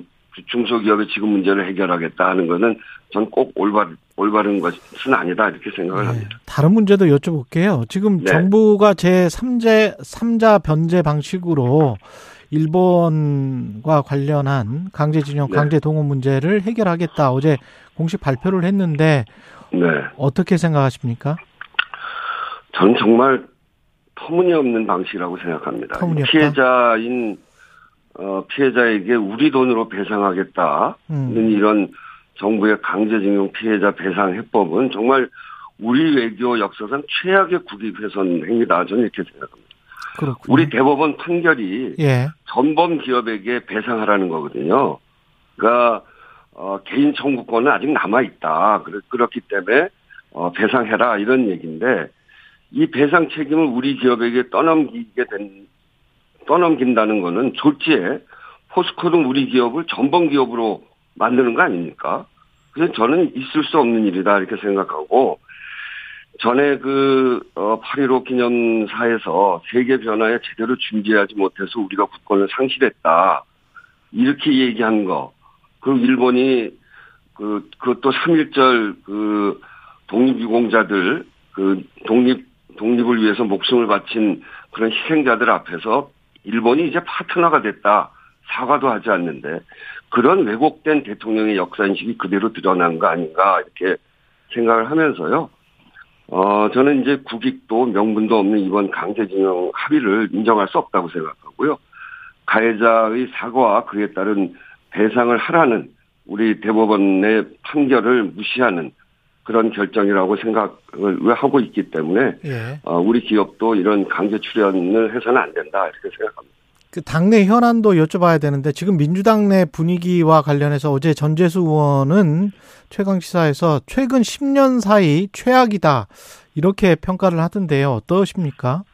중소기업의 지금 문제를 해결하겠다 하는 거는 전 꼭 올바른 올바른 것은 아니다 이렇게 생각을 예. 합니다. 다른 문제도 여쭤볼게요. 지금 네. 정부가 제 3제, 삼자 변제 방식으로 일본과 관련한 강제징용, 네. 강제동원 문제를 해결하겠다. 어제 공식 발표를 했는데 네, 어떻게 생각하십니까? 저는 정말 터무니없는 방식이라고 생각합니다. 터무니없다? 피해자인 어, 피해자에게 우리 돈으로 배상하겠다는 음. 이런 정부의 강제징용 피해자 배상 해법은 정말 우리 외교 역사상 최악의 국익 훼손 행위다. 저는 이렇게 생각합니다. 그렇군요. 우리 대법원 판결이 예. 전범 기업에게 배상하라는 거거든요. 그러니까 어, 개인 청구권은 아직 남아 있다. 그렇기 때문에 어, 배상해라 이런 얘기인데 이 배상 책임을 우리 기업에게 떠넘기게 된 떠넘긴다는 거는 졸지에 포스코 등 우리 기업을 전범 기업으로 만드는 거 아닙니까? 그래서 저는 있을 수 없는 일이다 이렇게 생각하고 전에 그, 어, 8.15 기념사에서 세계 변화에 제대로 준비하지 못해서 우리가 국권을 상실했다. 이렇게 얘기한 거. 그리고 일본이 그, 그것도 3.1절 그 독립유공자들, 그 독립, 독립을 위해서 목숨을 바친 그런 희생자들 앞에서 일본이 이제 파트너가 됐다. 사과도 하지 않는데 그런 왜곡된 대통령의 역사인식이 그대로 드러난 거 아닌가 이렇게 생각을 하면서요. 어, 저는 이제 국익도 명분도 없는 이번 강제징용 합의를 인정할 수 없다고 생각하고요. 가해자의 사과와 그에 따른 배상을 하라는 우리 대법원의 판결을 무시하는 그런 결정이라고 생각을 하고 있기 때문에 예. 어, 우리 기업도 이런 강제 출연을 해서는 안 된다 이렇게 생각합니다. 그 당내 현안도 여쭤봐야 되는데 지금 민주당 내 분위기와 관련해서 어제 전재수 의원은 최강 시사에서 최근 10년 사이 최악이다 이렇게 평가를 하던데요. 어떠십니까?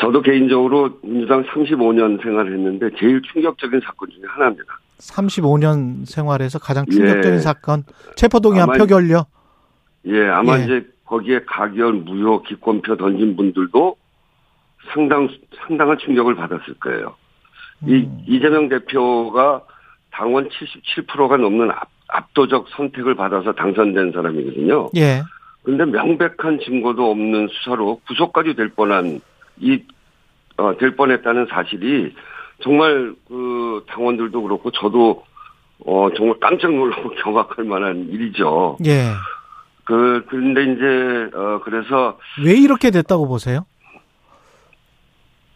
저도 개인적으로 민주당 35년 생활을 했는데 제일 충격적인 사건 중에 하나입니다. 35년 생활에서 가장 충격적인 예. 사건 체포동의안 표결요. 예, 아마 예. 이제 거기에 가결, 무효, 기권표 던진 분들도 상당 상당한 충격을 받았을 거예요. 이 음. 이재명 대표가 당원 77%가 넘는 압, 압도적 선택을 받아서 당선된 사람이거든요. 예. 근데 명백한 증거도 없는 수사로 구속까지 될 뻔한 이, 어, 될 뻔했다는 사실이 정말 그 당원들도 그렇고 저도 어, 정말 깜짝 놀라고 *laughs* 경악할 만한 일이죠. 예. 그, 근데 이제, 어, 그래서 왜 이렇게 됐다고 보세요?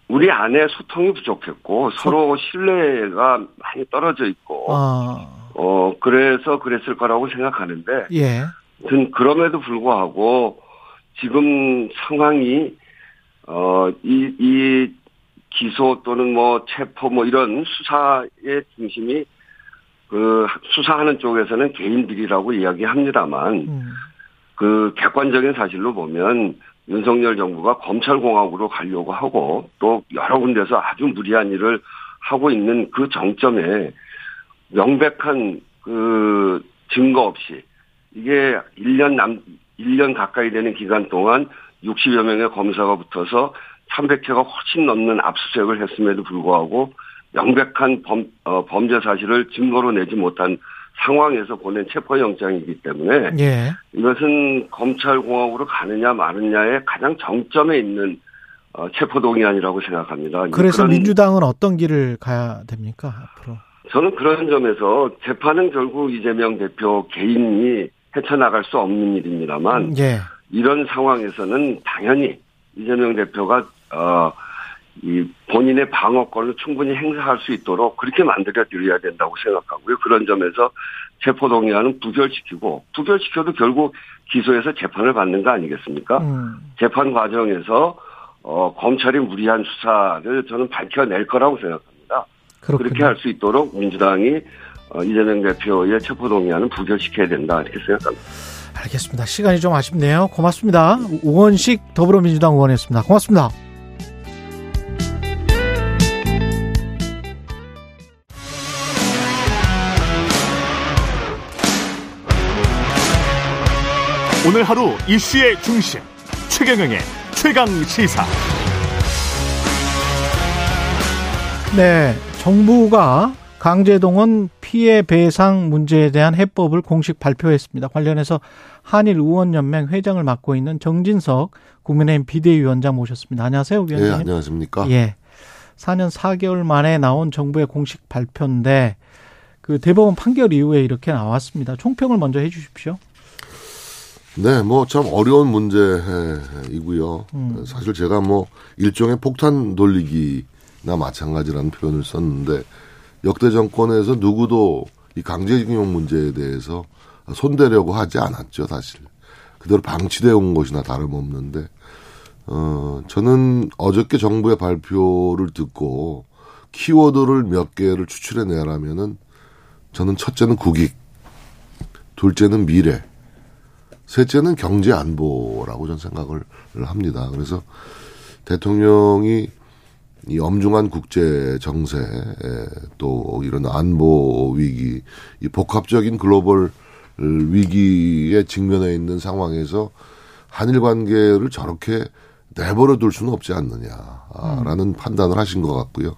우리 안에 소통이 부족했고 서로 신뢰가 많이 떨어져 있고, 아, 어, 그래서 그랬을 거라고 생각하는데, 예. 그럼에도 불구하고 지금 상황이 어이이 기소 또는 뭐 체포 뭐 이런 수사의 중심이 그 수사하는 쪽에서는 개인들이라고 이야기합니다만 음. 그 객관적인 사실로 보면 윤석열 정부가 검찰공화국으로 가려고 하고 또 여러 군데서 아주 무리한 일을 하고 있는 그 정점에 명백한 그 증거 없이 이게 1년 남, 1년 가까이 되는 기간 동안 60여 명의 검사가 붙어서 300회가 훨씬 넘는 압수수색을 했음에도 불구하고 명백한 범, 어, 범죄 사실을 증거로 내지 못한 상황에서 보낸 체포영장이기 때문에 예. 이것은 검찰공화국으로 가느냐 마느냐의 가장 정점에 있는 어, 체포동의안이라고 생각합니다. 그래서 민주당은 어떤 길을 가야 됩니까 앞으로? 저는 그런 점에서 재판은 결국 이재명 대표 개인이 헤쳐나갈 수 없는 일입니다만 예. 이런 상황에서는 당연히 이재명 대표가 어, 이 본인의 방어권을 충분히 행사할 수 있도록 그렇게 만들어 드려야 된다고 생각하고요. 그런 점에서 체포 동의안은 부결시키고 부결시켜도 결국 기소해서 재판을 받는 거 아니겠습니까? 음. 재판 과정에서 어, 검찰이 무리한 수사를 저는 밝혀낼 거라고 생각합니다. 그렇군요. 그렇게 할 수 있도록 민주당이 어, 이재명 대표의 체포 동의안은 부결시켜야 된다 이렇게 생각합니다. 알겠습니다. 시간이 좀 아쉽네요. 고맙습니다. 우원식 더불어민주당 의원이었습니다. 고맙습니다. 오늘 하루 이슈의 중심 최경영의 최강 시사. 네, 정부가 강제동원 피해 배상 문제에 대한 해법을 공식 발표했습니다. 관련해서 한일 의원연맹 회장을 맡고 있는 정진석 국민의힘 비대위원장 모셨습니다. 안녕하세요, 예, 위원장님. 안녕하십니까. 예. 4년 4개월 만에 나온 정부의 공식 발표인데 그 대법원 판결 이후에 이렇게 나왔습니다. 총평을 먼저 해 주십시오. 네, 뭐 참 어려운 문제이고요. 음. 사실 제가 뭐 일종의 폭탄 돌리기나 마찬가지라는 표현을 썼는데 역대 정권에서 누구도 이 강제징용 문제에 대해서 손대려고 하지 않았죠, 사실. 그대로 방치되어 온 것이나 다름없는데, 어, 저는 어저께 정부의 발표를 듣고 키워드를 몇 개를 추출해내라면은 저는 첫째는 국익, 둘째는 미래, 셋째는 경제 안보라고 저는 생각을 합니다. 그래서 대통령이 이 엄중한 국제 정세 또 이런 안보 위기 이 복합적인 글로벌 위기에 직면해 있는 상황에서 한일 관계를 저렇게 내버려 둘 수는 없지 않느냐라는 판단을 하신 것 같고요.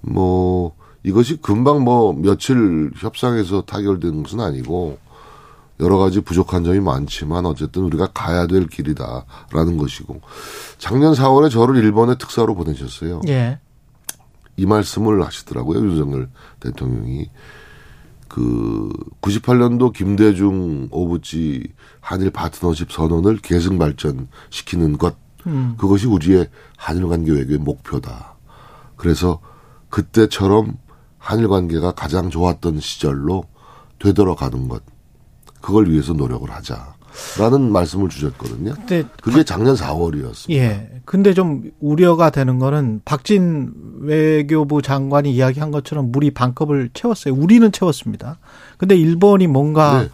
뭐 이것이 금방 뭐 며칠 협상해서 타결되는 것은 아니고 여러 가지 부족한 점이 많지만 어쨌든 우리가 가야 될 길이다라는 것이고 작년 4월에 저를 일본에 특사로 보내셨어요. 예. 이 말씀을 하시더라고요. 윤석열 대통령이. 그 98년도 김대중 오부지 한일 파트너십 선언을 계승 발전시키는 것 음. 그것이 우리의 한일 관계 외교의 목표다. 그래서 그때처럼 한일 관계가 가장 좋았던 시절로 되돌아가는 것 그걸 위해서 노력을 하자 라는 말씀을 주셨거든요. 근데 그게 작년 4월이었습니다. 예. 근데 좀 우려가 되는 거는 박진 외교부 장관이 이야기한 것처럼 물이 반컵을 채웠어요. 우리는 채웠습니다. 근데 일본이 뭔가 네.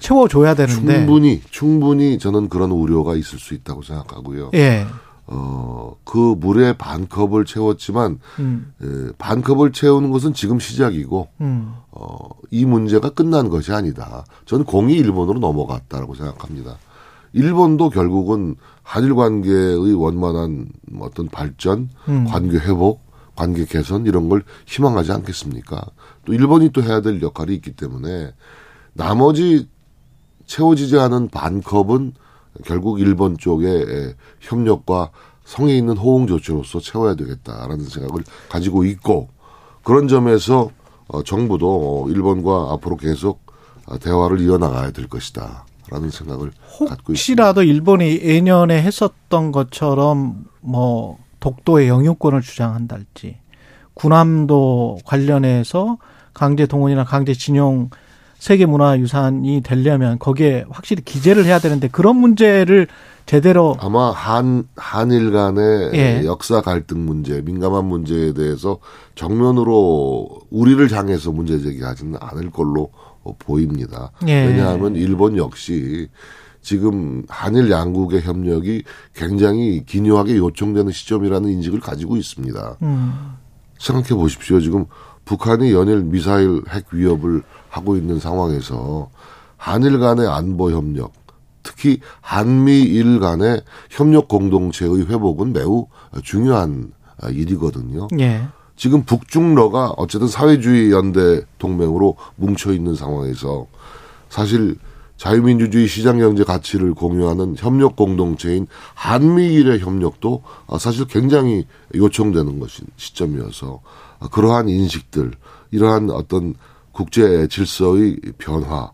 채워줘야 되는데. 충분히 충분히 저는 그런 우려가 있을 수 있다고 생각하고요. 예. 어, 그 물에 반 컵을 채웠지만 음. 에, 반 컵을 채우는 것은 지금 시작이고 음. 어, 이 문제가 끝난 것이 아니다. 저는 공이 일본으로 넘어갔다라고 생각합니다. 일본도 결국은 한일 관계의 원만한 어떤 발전, 음. 관계 회복, 관계 개선 이런 걸 희망하지 않겠습니까? 또 일본이 또 해야 될 역할이 있기 때문에 나머지 채워지지 않은 반 컵은 결국 일본 쪽의 협력과 성에 있는 호응 조치로서 채워야 되겠다라는 생각을 가지고 있고 그런 점에서 어, 정부도 일본과 앞으로 계속 어, 대화를 이어나가야 될 것이다 라는 생각을 갖고 있습니다. 혹시라도 일본이 예년에 했었던 것처럼 뭐 독도의 영유권을 주장한달지 군함도 관련해서 강제 동원이나 강제 진용 세계 문화유산이 되려면 거기에 확실히 기재를 해야 되는데 그런 문제를 제대로 아마 한 한일 간의 예. 역사 갈등 문제, 민감한 문제에 대해서 정면으로 우리를 향해서 문제 제기하지는 않을 걸로 어, 보입니다. 예. 왜냐하면 일본 역시 지금 한일 양국의 협력이 굉장히 기묘하게 요청되는 시점이라는 인식을 가지고 있습니다. 음, 생각해 보십시오. 지금 북한이 연일 미사일 핵 위협을 하고 있는 상황에서 한일 간의 안보 협력, 특히 한미일 간의 협력 공동체의 회복은 매우 중요한 일이거든요. 예. 지금 북중러가 어쨌든 사회주의 연대 동맹으로 뭉쳐 있는 상황에서 사실 자유민주주의 시장경제 가치를 공유하는 협력 공동체인 한미일의 협력도 사실 굉장히 요청되는 것인 시점이어서 그러한 인식들, 이러한 어떤 국제 질서의 변화,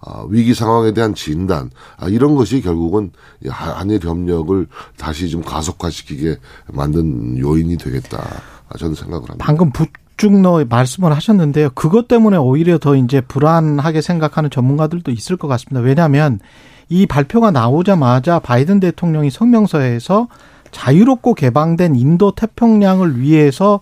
아, 위기 상황에 대한 진단 아, 이런 것이 결국은 이 한일 협력을 다시 좀 가속화시키게 만든 요인이 되겠다. 아, 저는 생각을 합니다. 방금 북중러 말씀을 하셨는데요. 그것 때문에 오히려 더 이제 불안하게 생각하는 전문가들도 있을 것 같습니다. 왜냐하면 이 발표가 나오자마자 바이든 대통령이 성명서에서 자유롭고 개방된 인도 태평양을 위해서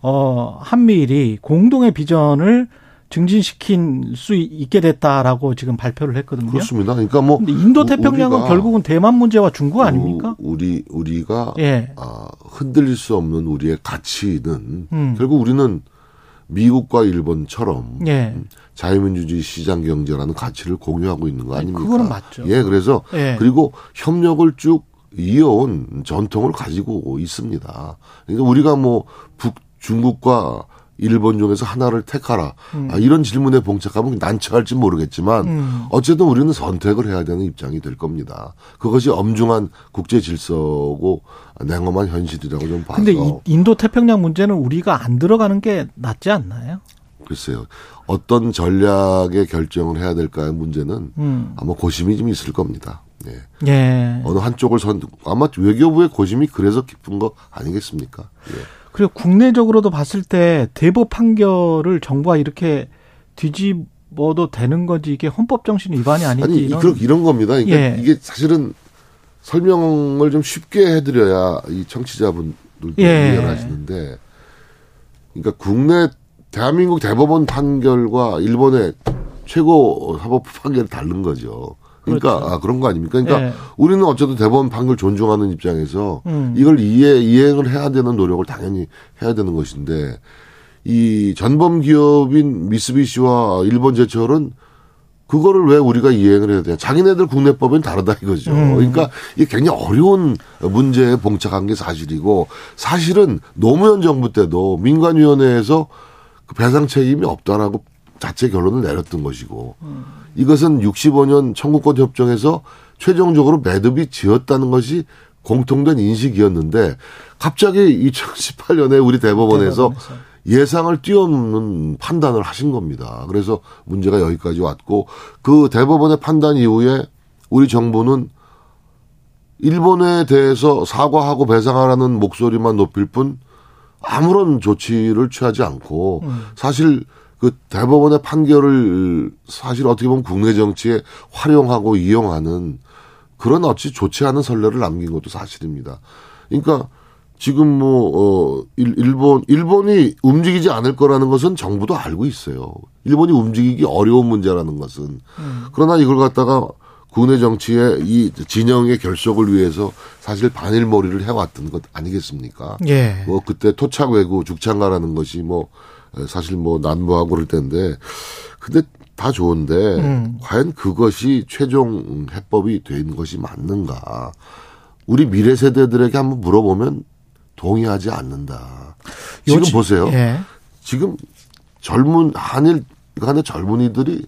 어 한미일이 공동의 비전을 증진시킨 수 있게 됐다라고 지금 발표를 했거든요. 그렇습니다. 그러니까 뭐 인도 태평양은 결국은 대만 문제와 중국 아닙니까? 우- 우리 우리가 예. 아, 흔들릴 수 없는 우리의 가치는 음. 결국 우리는 미국과 일본처럼 예. 자유민주주의 시장 경제라는 가치를 공유하고 있는 거 아닙니까? 그거는 맞죠. 예, 그래서 예. 그리고 협력을 쭉 이어온 전통을 가지고 있습니다. 그러니까 우리가 뭐 북, 중국과 일본 중에서 하나를 택하라. 아, 이런 질문에 봉착하면 난처할지 모르겠지만 음. 어쨌든 우리는 선택을 해야 되는 입장이 될 겁니다. 그것이 엄중한 국제 질서고 냉엄한 현실이라고 좀 봐서 근데 이- 인도 태평양 문제는 우리가 안 들어가는 게 낫지 않나요? 글쎄요. 어떤 전략의 결정을 해야 될까의 문제는 음. 아마 고심이 좀 있을 겁니다. 예. 예. 어느 한쪽을 선 아마 외교부의 고심이 그래서 깊은 거 아니겠습니까? 예. 그리고 국내적으로도 봤을 때 대법 판결을 정부가 이렇게 뒤집어도 되는 거지 이게 헌법 정신 위반이 아닌지 아니 이런 이런, 이런 겁니다. 그러니까 예. 이게 사실은 설명을 좀 쉽게 해드려야 이 청취자분들도 예. 이해를 하시는데, 그러니까 국내 대한민국 대법원 판결과 일본의 최고 사법 판결이 다른 거죠. 그러니까 그렇죠. 아, 그런 거 아닙니까? 그러니까 예. 우리는 어쨌든 대법원 판결 존중하는 입장에서 음. 이걸 이해 이행을 해야 되는 노력을 당연히 해야 되는 것인데 이 전범 기업인 미쓰비시와 일본 제철은 그거를 왜 우리가 이행을 해야 되냐. 자기네들 국내법은 다르다 이거죠. 음. 그러니까 이게 굉장히 어려운 문제에 봉착한 게 사실이고 사실은 노무현 정부 때도 민관위원회에서 그 배상 책임이 없다라고 자체 결론을 내렸던 것이고 이것은 65년 청구권 협정에서 최종적으로 매듭이 지었다는 것이 공통된 인식이었는데 갑자기 2018년에 우리 대법원에서 예상을 뛰어넘는 판단을 하신 겁니다. 그래서 문제가 여기까지 왔고 그 대법원의 판단 이후에 우리 정부는 일본에 대해서 사과하고 배상하라는 목소리만 높일 뿐 아무런 조치를 취하지 않고 사실 그 대법원의 판결을 사실 어떻게 보면 국내 정치에 활용하고 이용하는 그런 어찌 좋지 않은 선례를 남긴 것도 사실입니다. 그러니까 지금 뭐, 어, 일- 일본, 일본이 움직이지 않을 거라는 것은 정부도 알고 있어요. 일본이 움직이기 어려운 문제라는 것은. 그러나 이걸 갖다가 국내 정치의 이 진영의 결속을 위해서 사실 반일머리를 해왔던 것 아니겠습니까? 예. 뭐 그때 토착 외구 죽창가라는 것이 뭐 사실 뭐 난무하고 그럴 텐데 근데 다 좋은데 음. 과연 그것이 최종 해법이 된 것이 맞는가? 우리 미래 세대들에게 한번 물어보면 동의하지 않는다. 지금 요지- 보세요. 예. 지금 젊은 한일 간의 젊은이들이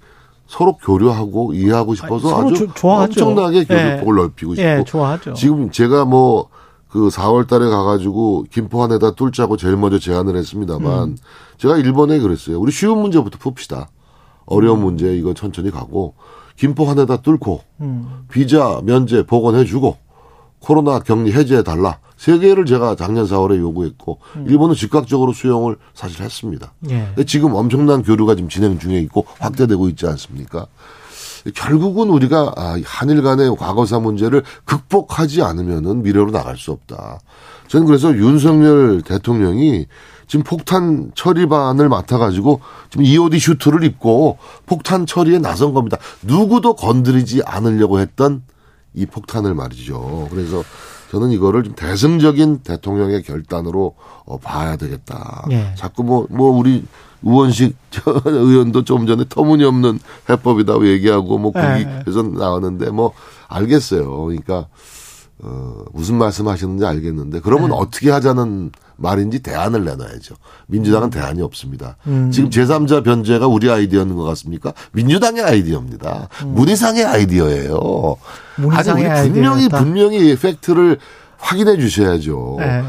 서로 교류하고 이해하고 싶어서 서로 아주 조-. 엄청나게 교류폭을 예. 넓히고 싶고 예, 좋아하죠. 지금 제가 뭐 그 4월 달에 가가지고 김포한에다 뚫자고 제일 먼저 제안을 했습니다만 음. 제가 일본에 그랬어요. 우리 쉬운 문제부터 풉시다. 어려운 음. 문제 이건 천천히 가고 김포한에다 뚫고 음. 비자 면제 복원해주고 코로나 격리 해제해달라. 세 개를 제가 작년 4월에 요구했고 일본은 즉각적으로 수용을 사실 했습니다. 예. 지금 엄청난 교류가 지금 진행 중에 있고 확대되고 있지 않습니까? 결국은 우리가 아, 한일 간의 과거사 문제를 극복하지 않으면은 미래로 나갈 수 없다. 저는 그래서 윤석열 대통령이 지금 폭탄 처리반을 맡아가지고 지금 EOD 슈트를 입고 폭탄 처리에 나선 겁니다. 누구도 건드리지 않으려고 했던 이 폭탄을 말이죠. 그래서 저는 이거를 좀 대승적인 대통령의 결단으로 어, 봐야 되겠다. 예. 자꾸 뭐, 뭐, 우리 우원식 *laughs* 전 의원도 좀 전에 터무니없는 해법이다고 얘기하고 뭐 예. 국익에서 나왔는데 뭐 알겠어요. 그러니까 어, 무슨 말씀 하셨는지 알겠는데 그러면 네. 어떻게 하자는 말인지 대안을 내놔야죠. 민주당은 대안이 없습니다. 음. 지금 제3자 변제가 우리 아이디어인 것 같습니까? 민주당의 아이디어입니다. 문희상의 아이디어예요. 음. 문희상의 아니, 우리 분명히 아이디어였다. 분명히 팩트를 확인해 주셔야죠. 예.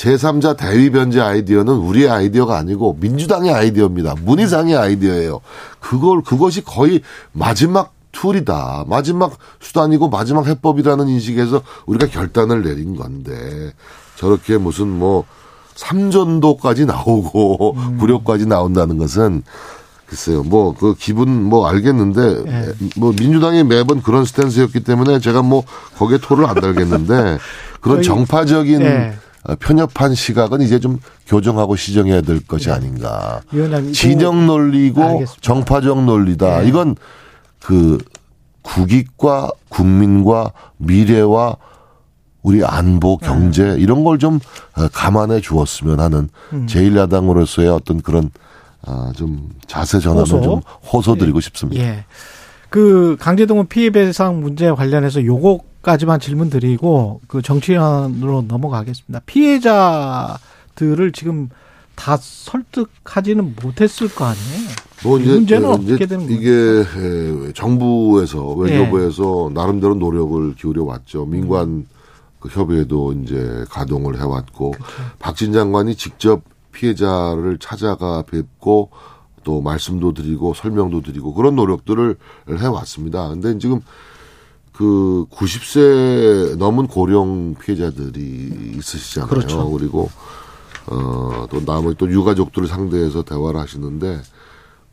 제3자 대위 변제 아이디어는 우리의 아이디어가 아니고 민주당의 아이디어입니다. 문희상의 아이디어예요. 그걸 그것이 거의 마지막 툴이다. 마지막 수단이고 마지막 해법이라는 인식에서 우리가 결단을 내린 건데 저렇게 무슨 뭐 삼전도까지 나오고 구력까지 나온다는 것은 글쎄요. 뭐 그 기분 뭐 알겠는데 예. 뭐 민주당이 매번 그런 스탠스였기 때문에 제가 뭐 거기에 토를 안 달겠는데 그런 정파적인 예. 어, 편협한 시각은 이제 좀 교정하고 시정해야 될 것이 아닌가. 위원장님, 진영 논리고 알겠습니다. 정파적 논리다. 예. 이건 그 국익과 국민과 미래와 우리 안보, 네. 경제 이런 걸좀 어, 감안해 주었으면 하는 음. 제1야당으로서의 어떤 그런 아, 좀 자세 전환을 호소? 좀 호소드리고 싶습니다. 예. 그 강제동원 피해 배상 문제 관련해서 요거 까지만 질문 드리고 그 정치안으로 넘어가겠습니다. 피해자들을 지금 다 설득하지는 못했을 거 아니에요. 뭐이 이제, 문제는 어, 어떻게 되는 이게 에, 정부에서 외교부에서 나름대로 노력을 기울여 왔죠. 민관 그 협의회도 이제 가동을 해왔고 박진 장관이 직접 피해자를 찾아가 뵙고 또 말씀도 드리고 설명도 드리고 그런 노력들을 해왔습니다. 근데 지금 그 90세 넘은 고령 피해자들이 있으시잖아요. 그렇죠. 그리고 어, 또 나머지 또 유가족들을 상대해서 대화를 하시는데,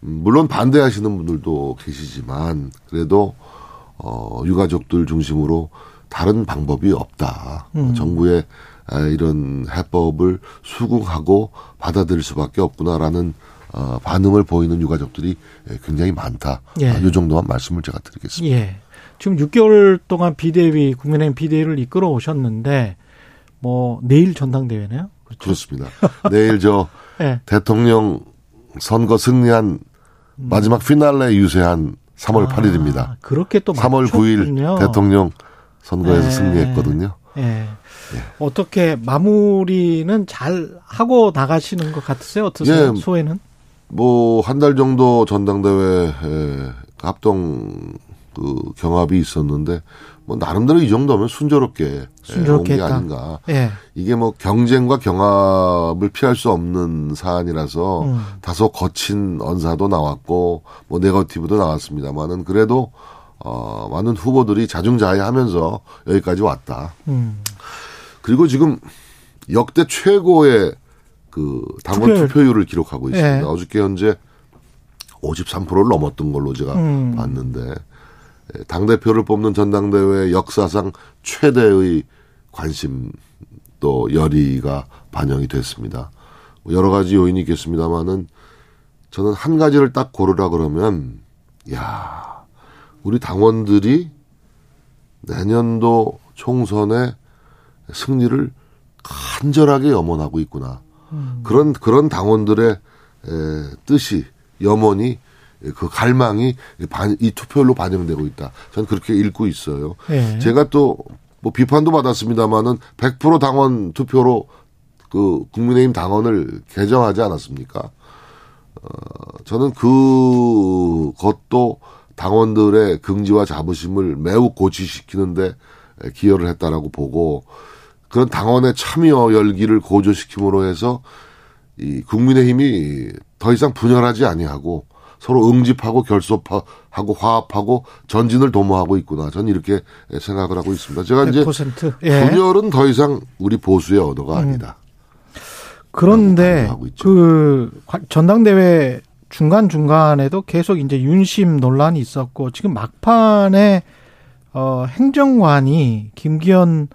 음, 물론 반대하시는 분들도 계시지만, 그래도, 어, 유가족들 중심으로 다른 방법이 없다. 음. 정부의 아, 이런 해법을 수긍하고 받아들일 수밖에 없구나라는 어, 반응을 보이는 유가족들이 예, 굉장히 많다. 예. 아, 이 정도만 말씀을 제가 드리겠습니다. 예. 지금 6개월 동안 비대위 국민의힘 비대위를 이끌어 오셨는데 뭐 내일 전당대회네요. 그렇죠. 그렇습니다. 내일 저 *laughs* 예. 대통령 선거 승리한 마지막 피날레 유세한 3월 아, 8일입니다. 그렇게 또 3월 9일 맞췄군요. 대통령 선거에서 네. 승리했거든요. 예. 어떻게 마무리는 잘 하고 나가시는 것 같으세요? 어떠세요? 예. 소회는? 뭐 한 달 정도 전당대회 에, 합동 그 경합이 있었는데 뭐 나름대로 이 정도면 순조롭게 순조롭게 온게 했다. 아닌가. 예. 이게 뭐 경쟁과 경합을 피할 수 없는 사안이라서 음. 다소 거친 언사도 나왔고 뭐 네거티브도 나왔습니다만은 그래도 어 많은 후보들이 자중자애하면서 여기까지 왔다. 음. 그리고 지금 역대 최고의 그 당원 투표율. 투표율. 을 기록하고 있습니다. 예. 어저께 현재 53%를 넘었던 걸로 제가 음. 봤는데 당 대표를 뽑는 전당대회 역사상 최대의 관심 또 열의가 반영이 됐습니다. 뭐 여러 가지 요인이 있겠습니다만은 저는 한 가지를 딱 고르라 그러면 야 우리 당원들이 내년도 총선의 승리를 간절하게 염원하고 있구나. 그런 그런 당원들의 에, 뜻이 염원이 그 갈망이 반, 이 투표율로 반영되고 있다. 저는 그렇게 읽고 있어요. 예. 제가 또 뭐 비판도 받았습니다만은 100% 당원 투표로 그 국민의힘 당원을 개정하지 않았습니까? 어, 저는 그 것도 당원들의 긍지와 자부심을 매우 고취시키는데 기여를 했다라고 보고 그런 당원의 참여 열기를 고조시킴으로 해서 이 국민의힘이 더 이상 분열하지 아니하고 서로 응집하고 결속하고 화합하고 전진을 도모하고 있구나. 저는 이렇게 생각을 하고 있습니다. 제가 이제 100%. 예. 분열은 더 이상 우리 보수의 언어가 아니다. 그런데. 그 관- 전당대회 중간 중간에도 계속 이제 윤심 논란이 있었고 지금 막판에 어 행정관이 김기현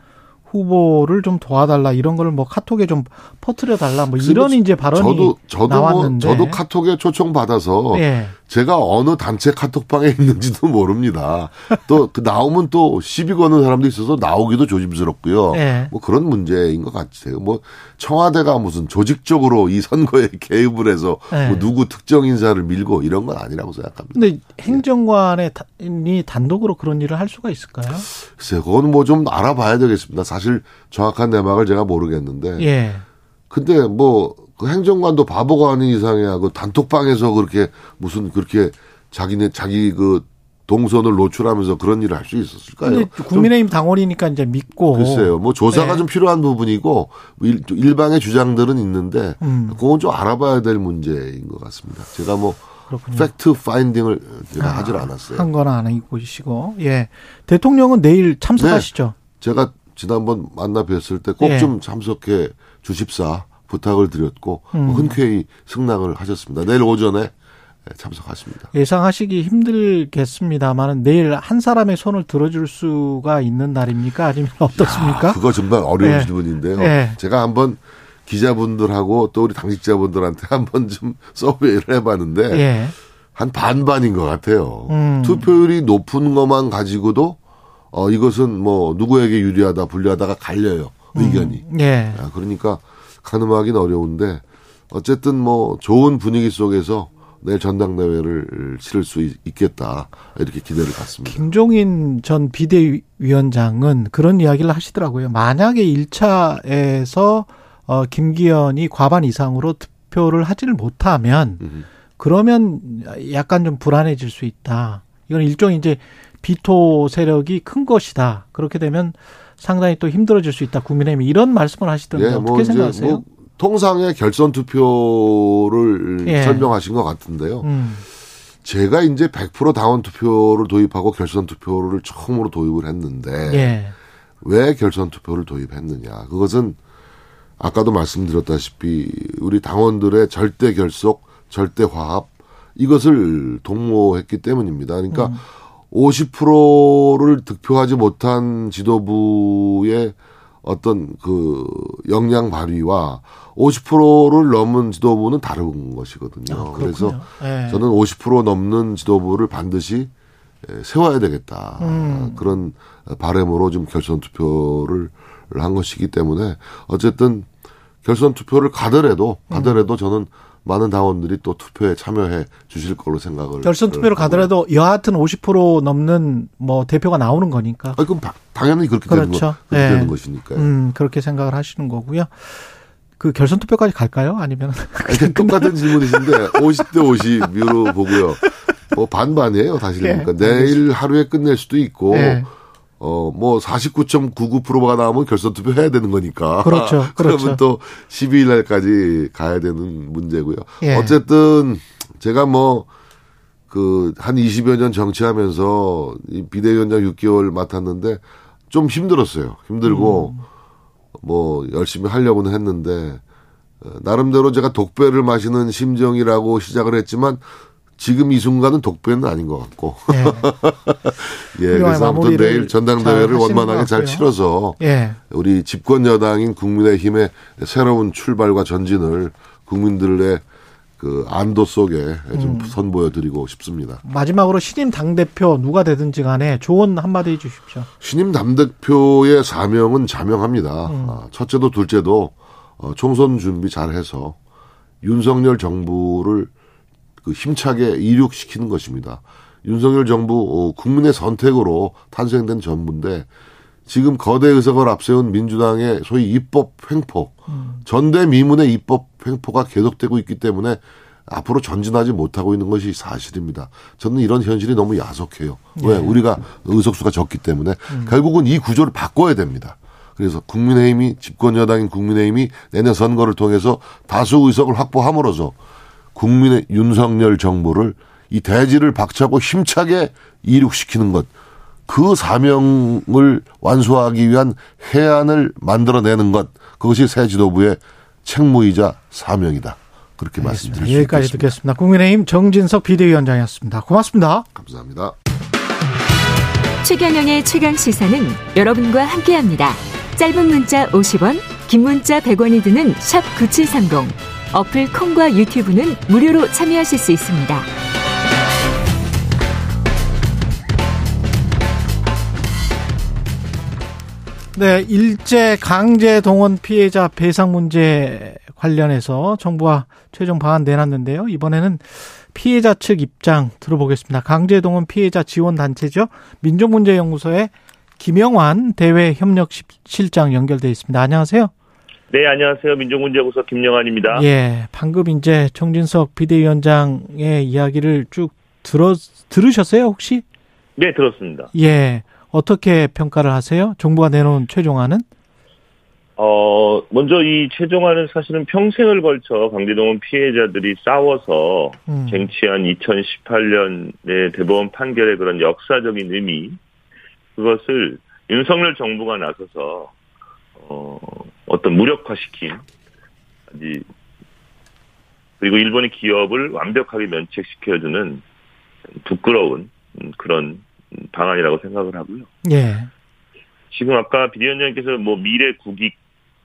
후보를 좀 도와달라 이런 거를 뭐 카톡에 좀 퍼뜨려 달라 뭐 이런 이제 발언이 저도 저도 나왔는데 뭐 저도 카톡에 초청 받아서 예. 제가 어느 단체 카톡방에 *laughs* 있는지도 모릅니다. 또 그 나오면 또 시비 거는 사람도 있어서 나오기도 조심스럽고요. 예. 뭐 그런 문제인 것 같아요. 뭐 청와대가 무슨 조직적으로 이 선거에 *laughs* 개입을 해서 예. 뭐 누구 특정 인사를 밀고 이런 건 아니라고 생각합니다. 근데 행정관이 단독으로 그런 일을 할 수가 있을까요? 글쎄요, 그건 뭐 좀 알아봐야 되겠습니다. 사실 정확한 내막을 제가 모르겠는데. 예. 근데 뭐, 그 행정관도 바보가 아닌 이상이야. 그 단톡방에서 그렇게 무슨 그렇게 자기네, 자기 그 동선을 노출하면서 그런 일을 할 수 있었을까요? 국민의힘 당원이니까 이제 믿고 글쎄요. 뭐 조사가 네. 좀 필요한 부분이고 일, 일방의 주장들은 있는데 음. 그건 좀 알아봐야 될 문제인 것 같습니다. 제가 뭐 그렇군요. 팩트 파인딩을 제가 아, 하질 않았어요. 한건안 하시고 예 대통령은 내일 참석하시죠? 제가 지난번 만나 뵀을 때꼭 예. 좀 참석해 주십사 부탁을 드렸고 음. 흔쾌히 승낙을 하셨습니다. 내일 오전에 참석하십니다. 예상하시기 힘들겠습니다만은 내일 한 사람의 손을 들어줄 수가 있는 날입니까? 아니면 *laughs* 어떻습니까? 아, 그거 정말 어려운 예. 질문인데요. 예. 제가 한번 기자분들하고 또 우리 당직자분들한테 *laughs* 한번 좀 서베이를 해봤는데 예. 한 반반인 것 같아요. 음. 투표율이 높은 것만 가지고도 어 이것은 뭐 누구에게 유리하다 불리하다가 갈려요 의견이. 예. 아, 그러니까 가늠하기는 어려운데 어쨌든 뭐 좋은 분위기 속에서 내일 전당대회를 치를 수 있- 있겠다 이렇게 기대를 갖습니다. 김종인 전 비대위원장은 그런 이야기를 하시더라고요. 만약에 1차에서 어, 김기현이 과반 이상으로 투표를 하지를 못하면 음. 그러면 약간 좀 불안해질 수 있다. 이건 일종의 이제 비토 세력이 큰 것이다. 그렇게 되면 상당히 또 힘들어질 수 있다. 국민의힘이 이런 말씀을 하시던데 예, 어떻게 뭐 생각하세요? 뭐 통상의 결선 투표를 예. 설명하신 것 같은데요. 음, 제가 이제 100% 당원 투표를 도입하고 결선 투표를 처음으로 도입을 했는데 예. 왜 결선 투표를 도입했느냐? 그것은 아까도 말씀드렸다시피 우리 당원들의 절대 결속, 절대 화합 이것을 동모했기 때문입니다. 그러니까 음. 50%를 득표하지 못한 지도부의 어떤 그 역량 발휘와 50%를 넘은 지도부는 다른 것이거든요. 아, 그래서. 예. 저는 50% 넘는 지도부를 반드시 에, 세워야 되겠다. 음. 그런 바램으로 좀 결선 투표를 한 것이기 때문에 어쨌든 결선 투표를 가더라도 음. 가더라도 저는 많은 당원들이 또 투표에 참여해 주실 걸로 생각을 결선 투표로 가더라도 여하튼 50% 넘는 뭐 대표가 나오는 거니까. 아, 그럼 당연히 그렇게 그렇죠. 되는, 거, 그렇게 예. 되는 것이니까요. 음, 그렇게 생각을 하시는 거고요. 그 결선 투표까지 갈까요? 아니면 *laughs* 아니, 똑같은 질문이신데 50대 50으로 보고요. 뭐 반반이에요, 사실은. 예, 그러니까 내일 하루에 끝낼 수도 있고 예. 어, 뭐 49.99%가 나오면 결선 투표 해야 되는 거니까. 그렇죠, *laughs* 그렇죠. 그러면 또 12일 날까지 가야 되는 문제고요. 예. 어쨌든 제가 뭐 그 한 20여 년 정치하면서 이 비대위원장 6개월 맡았는데 좀 힘들었어요. 힘들고 음. 뭐 열심히 하려고는 했는데 어, 나름대로 제가 독배를 마시는 심정이라고 시작을 했지만 지금 이 순간은 독배는 아닌 것 같고 예. *laughs* 예 훌륭한 그래서 아무튼 내일 전당대회를 원만하게 것 잘. 치러서 예. 우리 집권 여당인 국민의힘의 새로운 출발과 전진을 국민들의 그 안도 속에 좀 음. 선보여 드리고 싶습니다. 마지막으로 신임 당 대표 누가 되든지 간에 조언 한마디 해 주십시오. 신임 당대표의 사명은 자명합니다. 음. 아, 첫째도 둘째도 어, 총선 준비 잘해서 윤석열 정부를 그 힘차게 이륙시키는 것입니다. 윤석열 정부 어, 국민의 선택으로 탄생된 정부인데 지금 거대 의석을 앞세운 민주당의 소위 입법 횡포, 전대미문의 입법 횡포가 계속되고 있기 때문에 앞으로 전진하지 못하고 있는 것이 사실입니다. 저는 이런 현실이 너무 야속해요. 왜? 우리가 의석수가 적기 때문에 결국은 이 구조를 바꿔야 됩니다. 그래서 국민의힘이 집권 여당인 국민의힘이 내년 선거를 통해서 다수 의석을 확보함으로써 국민의 윤석열 정부를 이 대지를 박차고 힘차게 이륙시키는 것. 그 사명을 완수하기 위한 해안을 만들어내는 것. 그것이 새 지도부의 책무이자 사명이다. 그렇게 말씀드릴 수 여기까지 있겠습니다. 듣겠습니다. 국민의힘 정진석 비대위원장이었습니다. 고맙습니다. 감사합니다. 최경영의 최강 시사는 여러분과 함께합니다. 짧은 문자 50원, 긴 문자 100원이 드는 샵 9730. 어플 콩과 유튜브는 무료로 참여하실 수 있습니다. 네, 일제 강제 동원 피해자 배상 문제 관련해서 정부가 최종 방안 내놨는데요. 이번에는 피해자 측 입장 들어보겠습니다. 강제 동원 피해자 지원 단체죠. 민족문제연구소의 김영환 대외 협력 실장 연결돼 있습니다. 안녕하세요. 네, 안녕하세요. 민족문제구소 김영환입니다. 예, 방금 이제 정진석 비대위원장의 이야기를 쭉 들어 들으셨어요, 혹시? 네, 들었습니다. 예. 어떻게 평가를 하세요? 정부가 내놓은 최종안은? 어, 먼저 이 최종안은 사실은 평생을 걸쳐 강제동원 피해자들이 싸워서 음. 쟁취한 2018년의 대법원 판결의 그런 역사적인 의미, 그것을 윤석열 정부가 나서서, 어, 어떤 무력화시킨, 그리고 일본의 기업을 완벽하게 면책시켜주는 부끄러운 음, 그런 방안이라고 생각을 하고요. 예. 지금 아까 비대위원장님께서 뭐 미래 국익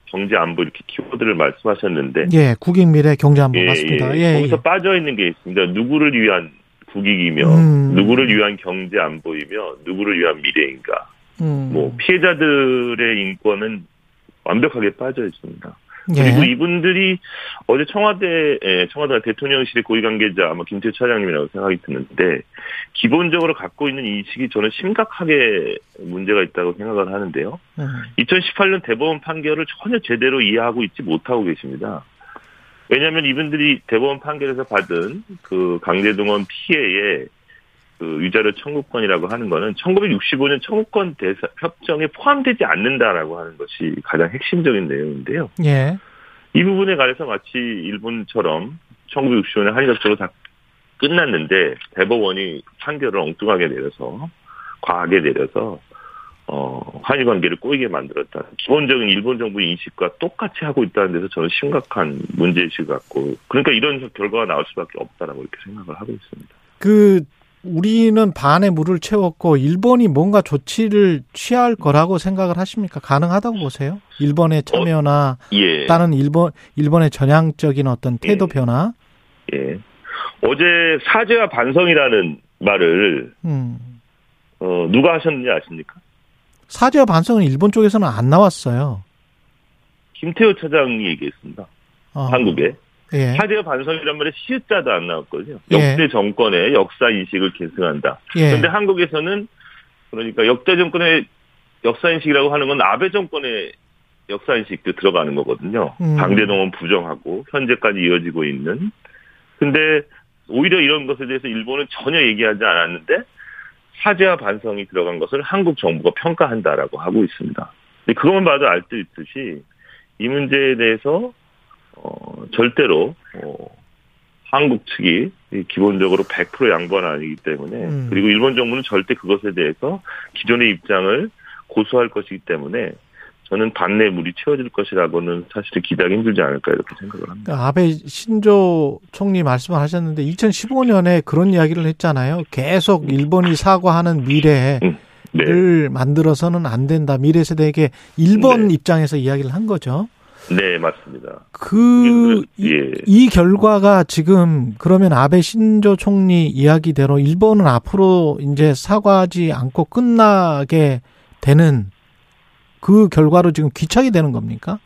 경제 안보 이렇게 키워드를 말씀하셨는데 예, 국익 미래 경제 안보 예, 맞습니다. 예. 예. 거기서 예. 빠져 있는 게 있습니다. 누구를 위한 국익이며 음. 누구를 위한 경제 안보이며 누구를 위한 미래인가. 음. 뭐 피해자들의 인권은 완벽하게 빠져 있습니다. 예. 그리고 이분들이 어제 청와대 에, 청와대 대통령실의 고위 관계자 아마 김태 차장님이라고 생각이 드는데 기본적으로 갖고 있는 인식이 저는 심각하게 문제가 있다고 생각을 하는데요. 음. 2018년 대법원 판결을 전혀 제대로 이해하고 있지 못하고 계십니다. 왜냐하면 이분들이 대법원 판결에서 받은 그 강제동원 피해의 그 유자료 청구권이라고 하는 거는 1965년 청구권 대사 협정에 포함되지 않는다라고 하는 것이 가장 핵심적인 내용인데요. 예. 이 부분에 관해서 마치 일본처럼 1965년 한일 협정으로 다 끝났는데 대법원이 판결을 엉뚱하게 내려서 과하게 내려서 어, 한일 관계를 꼬이게 만들었다. 기본적인 일본 정부 인식과 똑같이 하고 있다는 데서 저는 심각한 문제의식을 갖고, 그러니까 이런 결과가 나올 수밖에 없다라고 이렇게 생각을 하고 있습니다. 그 우리는 반에 물을 채웠고 일본이 뭔가 조치를 취할 거라고 생각을 하십니까? 가능하다고 보세요? 일본의 참여나 예. 다른 일본 일본의 전향적인 어떤 태도 변화? 예. 어제 사죄와 반성이라는 말을, 음. 어, 누가 하셨는지 아십니까? 사죄와 반성은 일본 쪽에서는 안 나왔어요. 김태호 차장이 얘기했습니다. 어. 한국에. 예. 사죄와 반성이란 말에 시자도 안 나왔거든요. 예. 역대 정권의 역사 인식을 계승한다. 예. 그런데 한국에서는 그러니까 역대 정권의 역사 인식이라고 하는 건 아베 정권의 역사 인식도 들어가는 거거든요. 음. 강제동원 부정하고 현재까지 이어지고 있는. 근데 오히려 이런 것에 대해서 일본은 전혀 얘기하지 않았는데 사죄와 반성이 들어간 것을 한국 정부가 평가한다라고 하고 있습니다. 그것만 봐도 알수 있듯이 이 문제에 대해서 어, 절대로 어, 한국 측이 이 기본적으로 100% 양보는 아니기 때문에 음. 그리고 일본 정부는 절대 그것에 대해서 기존의 입장을 고수할 것이기 때문에 저는 반내 물이 채워질 것이라고는 사실 기대하기 힘들지 않을까 이렇게 생각을 합니다. 그러니까 아베 신조 총리 말씀을 하셨는데 2015년에 그런 이야기를 했잖아요. 계속 일본이 사과하는 미래를 음, 네, 만들어서는 안 된다. 미래 세대에게 일본 네. 입장에서 이야기를 한 거죠. 네 맞습니다. 그, 이, 예. 이 결과가 지금 그러면 아베 신조 총리 이야기대로 일본은 앞으로 이제 사과하지 않고 끝나게 되는 그 결과로 지금 귀착이 되는 겁니까?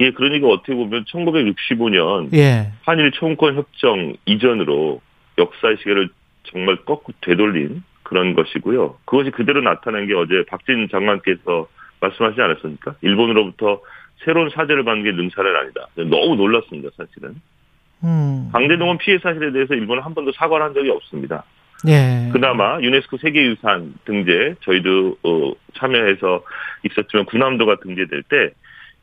예, 그러니까 어떻게 보면 1965년 예. 한일 청구권 협정 이전으로 역사의 시계를 정말 거꾸로 되돌린 그런 것이고요. 그것이 그대로 나타난 게 어제 박진 장관께서 말씀하시지 않았습니까? 일본으로부터 새로운 사죄를 받는 게 능사는 아니다. 너무 놀랐습니다, 사실은. 음. 강제동원 피해 사실에 대해서 일본은 한 번도 사과를 한 적이 없습니다. 예. 그나마 유네스코 세계유산 등재 저희도 어, 참여해서 있었지만 군함도가 등재될 때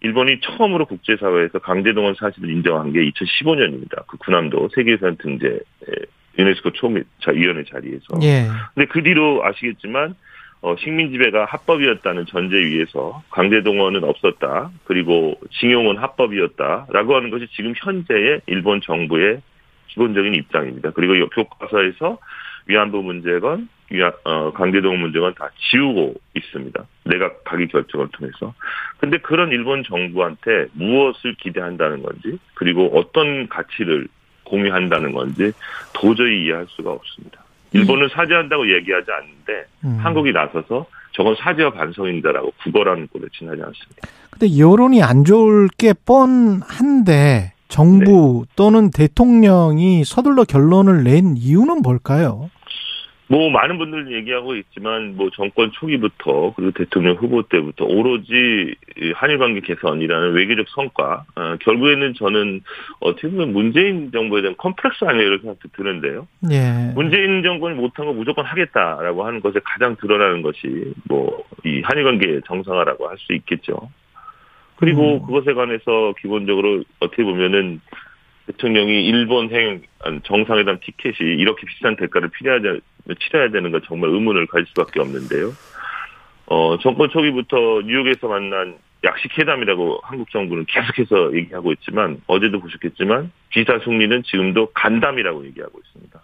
일본이 처음으로 국제사회에서 강제동원 사실을 인정한 게 2015년입니다. 그 군함도 세계유산 등재 에, 유네스코 초미위원회 자리에서. 예. 근데 그 뒤로 아시겠지만 어, 식민 지배가 합법이었다는 전제 위에서 강제동원은 없었다. 그리고 징용은 합법이었다라고 하는 것이 지금 현재의 일본 정부의 기본적인 입장입니다. 그리고 이 교과서에서 위안부 문제건 위안, 어, 강제동원 문제건 다 지우고 있습니다. 내각 각의 결정을 통해서. 근데 그런 일본 정부한테 무엇을 기대한다는 건지 그리고 어떤 가치를 공유한다는 건지 도저히 이해할 수가 없습니다. 일본은 사죄한다고 얘기하지 않는데 음. 한국이 나서서 저건 사죄와 반성입니다라고 구걸하는 꼴에 지나지 않습니다. 근데 여론이 안 좋을 게 뻔한데 정부 네. 또는 대통령이 서둘러 결론을 낸 이유는 뭘까요? 뭐 많은 분들 얘기하고 있지만 뭐 정권 초기부터 그리고 대통령 후보 때부터 오로지 이 한일 관계 개선이라는 외교적 성과 어, 결국에는 저는 어떻게 보면 문재인 정부에 대한 컴플렉스 아니에요 이렇게 생각도 드는데요. 예. 문재인 정권이 못한 거 무조건 하겠다라고 하는 것에 가장 드러나는 것이 뭐 이 한일 관계 정상화라고 할 수 있겠죠. 그리고 음. 그것에 관해서 기본적으로 어떻게 보면은 대통령이 일본 행 정상회담 티켓이 이렇게 비싼 대가를 필요하자, 치러야 되는 건 정말 의문을 가질 수밖에 없는데요. 어, 정권 초기부터 뉴욕에서 만난 약식회담이라고 한국 정부는 계속해서 얘기하고 있지만 어제도 보셨겠지만 비사 승리는 지금도 간담이라고 얘기하고 있습니다.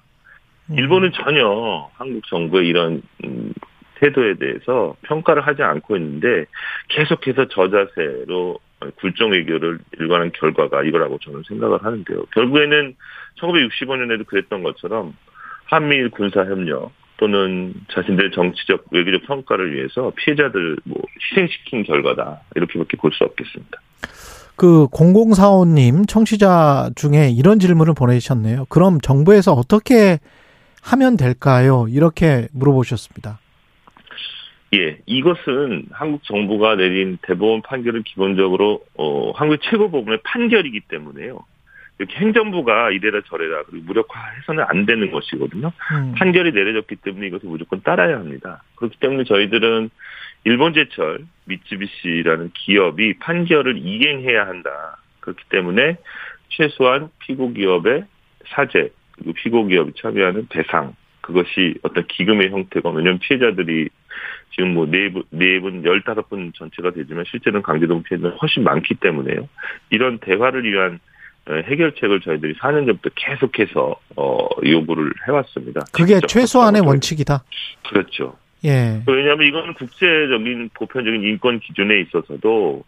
음. 일본은 전혀 한국 정부의 이런 음, 태도에 대해서 평가를 하지 않고 있는데 계속해서 저자세로 굴종 외교를 일관한 결과가 이거라고 저는 생각을 하는데요. 결국에는 1965년에도 그랬던 것처럼 한미일 군사협력 또는 자신들의 정치적 외교적 성과를 위해서 피해자들 뭐 희생시킨 결과다 이렇게밖에 볼 수 없겠습니다. 그 0045님 청취자 중에 이런 질문을 보내주셨네요. 그럼 정부에서 어떻게 하면 될까요? 이렇게 물어보셨습니다. 예, 이것은 한국 정부가 내린 대법원 판결은 기본적으로 어 한국 최고 법원의 판결이기 때문에요. 이렇게 행정부가 이래라 저래라 그리고 무력화해서는 안 되는 것이거든요. 음. 판결이 내려졌기 때문에 이것을 무조건 따라야 합니다. 그렇기 때문에 저희들은 일본제철 미쯔비시라는 기업이 판결을 이행해야 한다. 그렇기 때문에 최소한 피고 기업의 사죄 그리고 피고 기업이 참여하는 배상 그것이 어떤 기금의 형태가 왜냐하면 피해자들이 지금 뭐 네 분, 네 분, 열다섯 분 전체가 되지만 실제는 강제동 피해자는 훨씬 많기 때문에요. 이런 대화를 위한 어, 해결책을 저희들이 4년 전부터 계속해서 어, 요구를 해왔습니다. 그게 최소한의. 원칙이다. 그렇죠. 예. 왜냐하면 이거는 국제적인 보편적인 인권 기준에 있어서도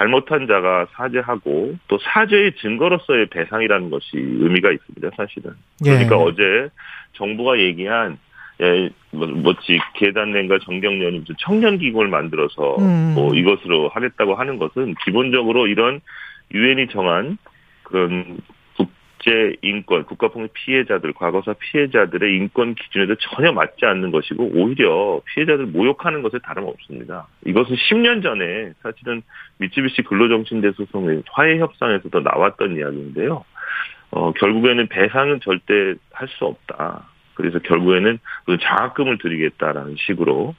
잘못한 자가 사죄하고 또 사죄의 증거로서의 배상이라는 것이 의미가 있습니다. 사실은. 그러니까 예. 어제 정부가 얘기한 예, 뭐, 뭐지 계단nen과 정경련이 무슨 청년 기금을 만들어서 음. 뭐 이것으로 하겠다고 하는 것은 기본적으로 이런 유엔이 정한 그런 국- 국제 인권, 국가폭력 피해자들, 과거사 피해자들의 인권 기준에도 전혀 맞지 않는 것이고 오히려 피해자들 모욕하는 것에 다름없습니다. 이것은 10년 전에 사실은 미쯔비시 근로정신대 소송의 화해 협상에서도 나왔던 이야기인데요. 어, 결국에는 배상은 절대 할 수 없다. 그래서 결국에는 장학금을 드리겠다라는 식으로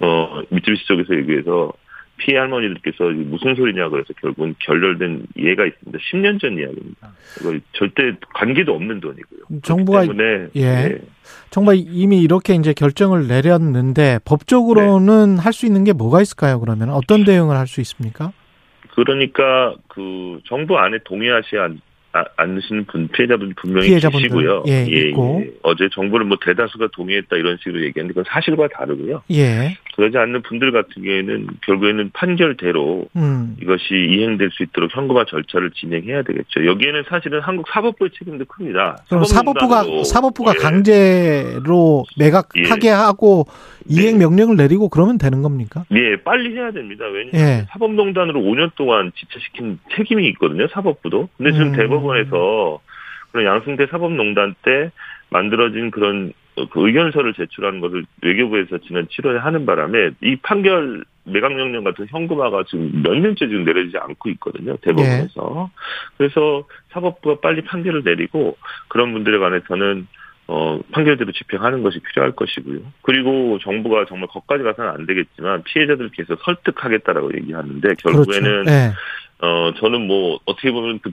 어, 미쯔비시 쪽에서 얘기해서 피해 할머니들께서 무슨 소리냐 그래서 결국은 결렬된 예가 있습니다. 10년 전 이야기입니다. 이거 절대 관계도 없는 돈이고요. 정부가 때문에 예. 네. 정말 이미 이렇게 이제 결정을 내렸는데 법적으로는 할수 있는 게 뭐가 있을까요? 그러면 어떤 대응을 할 수 있습니까? 그러니까 그 정부 안에 동의하시 않, 아, 않으시는 분 피해자분 분명히 피해자분들, 계시고요. 예, 있고. 어제 정부는 뭐 대다수가 동의했다 이런 식으로 얘기했는데 그건 사실과 다르고요. 예. 그러지 않는 분들 같은 경우에는 결국에는 판결대로 음. 이것이 이행될 수 있도록 현금화 절차를 진행해야 되겠죠. 여기에는 사실은 한국 사법부의 책임도 큽니다. 그럼 사법부가 사법부가 예. 강제로 매각하게 예. 하고 이행 명령을 내리고 그러면 되는 겁니까? 예, 빨리 해야 됩니다. 왜냐하면 예. 사법농단으로 5년 동안 지체시킨 책임이 있거든요, 사법부도. 근데 지금 음. 대법원에서 그런 양승태 사법농단 때 만들어진 그런 그 의견서를 제출하는 것을 외교부에서 지난 7월에 하는 바람에 이 판결 매각명령 같은 현금화가 지금 몇 년째 지금 내려지지 않고 있거든요, 대법원에서. 그래서 사법부가 빨리 판결을 내리고 그런 분들에 관해서는 어, 판결대로 집행하는 것이 필요할 것이고요. 그리고 정부가 정말 거기까지 가서는 안 되겠지만 피해자들께서 설득하겠다라고 얘기하는데 결국에는 그렇죠. 예. 어, 저는 뭐 어떻게 보면 그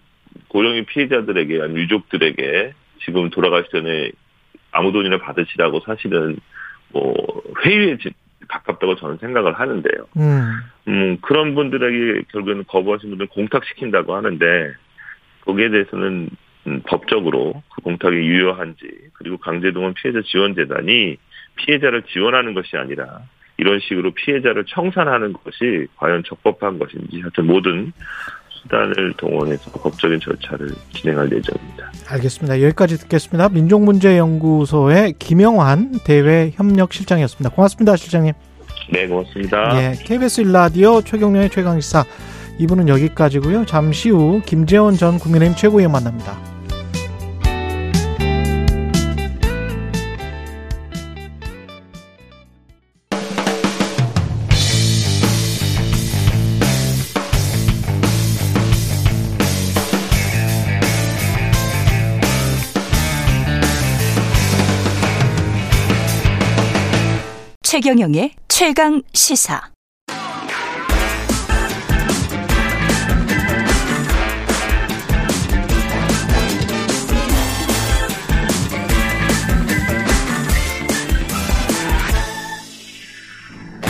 고령의 피해자들에게 아니 유족들에게 지금 돌아가시 전에 아무 돈이나 받으시라고 사실은 뭐 회유에 지- 가깝다고 저는 생각을 하는데요. 음. 음, 그런 분들에게 결국에는 거부하신 분들 공탁시킨다고 하는데 거기에 대해서는 음, 법적으로 그 공탁이 유효한지 그리고 강제동원 피해자 지원재단이 피해자를 지원하는 것이 아니라 이런 식으로 피해자를 청산하는 것이 과연 적법한 것인지 하여튼 모든 수단을 동원해서 법적인 절차를 진행할 예정입니다. 알겠습니다. 여기까지 듣겠습니다. 민족문제연구소의 김영환 대외 협력 실장이었습니다. 고맙습니다, 실장님. 네, 고맙습니다. 예, KBS 일라디오 최경련의 최강시사 2부는 여기까지고요. 잠시 후 김재원 전 국민의힘 최고위원 만납니다. 최경영의 최강 시사.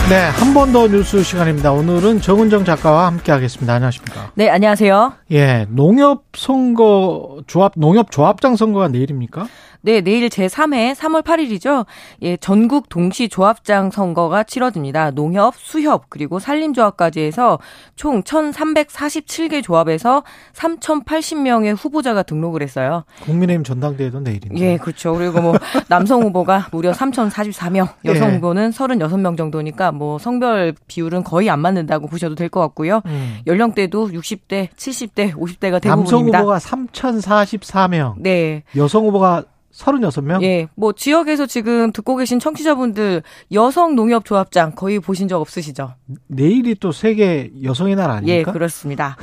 네, 한 번 더 뉴스 시간입니다. 오늘은 정은정 작가와 함께 하겠습니다. 안녕하십니까? 네, 안녕하세요. 예, 농협 선거 조합 농협 조합장 선거가 내일입니까? 네, 내일 제3회 3월 8일이죠. 예, 전국 동시 조합장 선거가 치러집니다. 농협, 수협, 그리고 산림조합까지 해서 총 1,347개 조합에서 3,080명의 후보자가 등록을 했어요. 국민의힘 전당대회도 내일입니다. 예, 그렇죠. 그리고 뭐 남성 후보가 무려 3,044명, 여성 예. 후보는 36명 정도니까 뭐 성별 비율은 거의 안 맞는다고 보셔도 될 것 같고요. 음. 연령대도 60대, 70대, 50대가 남성 대부분입니다. 후보가 3,044명, 네. 여성 후보가 36명? 예, 뭐 지역에서 지금 듣고 계신 청취자분들 여성 농협 조합장 거의 보신 적 없으시죠? 내일이 또 세계 여성의 날 아닙니까? 예, 그렇습니다.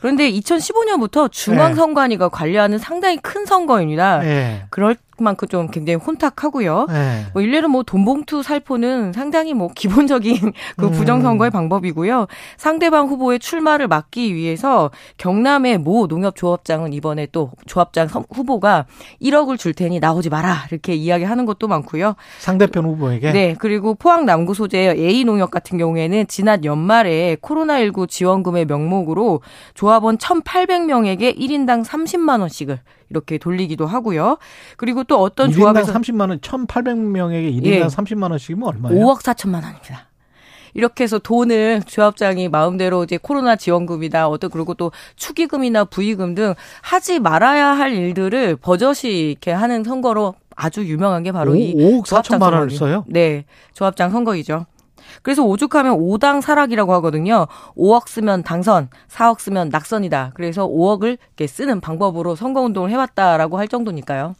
그런데 2015년부터 중앙선관위가 관리하는 상당히 큰 선거입니다. 예. 그럴 만큼 좀 굉장히 혼탁하고요. 예. 뭐 일례로 뭐 돈봉투 살포는 상당히 뭐 기본적인 *laughs* 그 음. 부정선거의 방법이고요. 상대방 후보의 출마를 막기 위해서 경남의 모 농협조합장은 이번에 또 조합장 선- 후보가 1억을 줄 테니 나오지 마라 이렇게 이야기하는 것도 많고요. 상대편 후보에게 네, 그리고 포항 남구 소재의 A농협 같은 경우에는 지난 연말에 코로나19 지원금의 명목으로 조합원 1,800명에게 1인당 30만 원씩을 이렇게 돌리기도 하고요. 그리고 또 어떤 1인당 조합에서 30만 원, 1,800명에게 1인당 예. 30만 원씩이면 얼마예요? 5억 4천만 원입니다. 이렇게 해서 돈을 조합장이 마음대로 이제 코로나 지원금이다, 어떤 그리고 또 축의금이나 부의금 등 하지 말아야 할 일들을 버젓이 이렇게 하는 선거로 아주 유명한 게 바로 오- 이 5억 조합장 4천만 원을 써요? 네, 조합장 선거이죠. 그래서 오죽하면 5당 사락이라고 하거든요. 5억 쓰면 당선, 4억 쓰면 낙선이다. 그래서 5억을 이렇게 쓰는 방법으로 선거운동을 해왔다라고 할 정도니까요.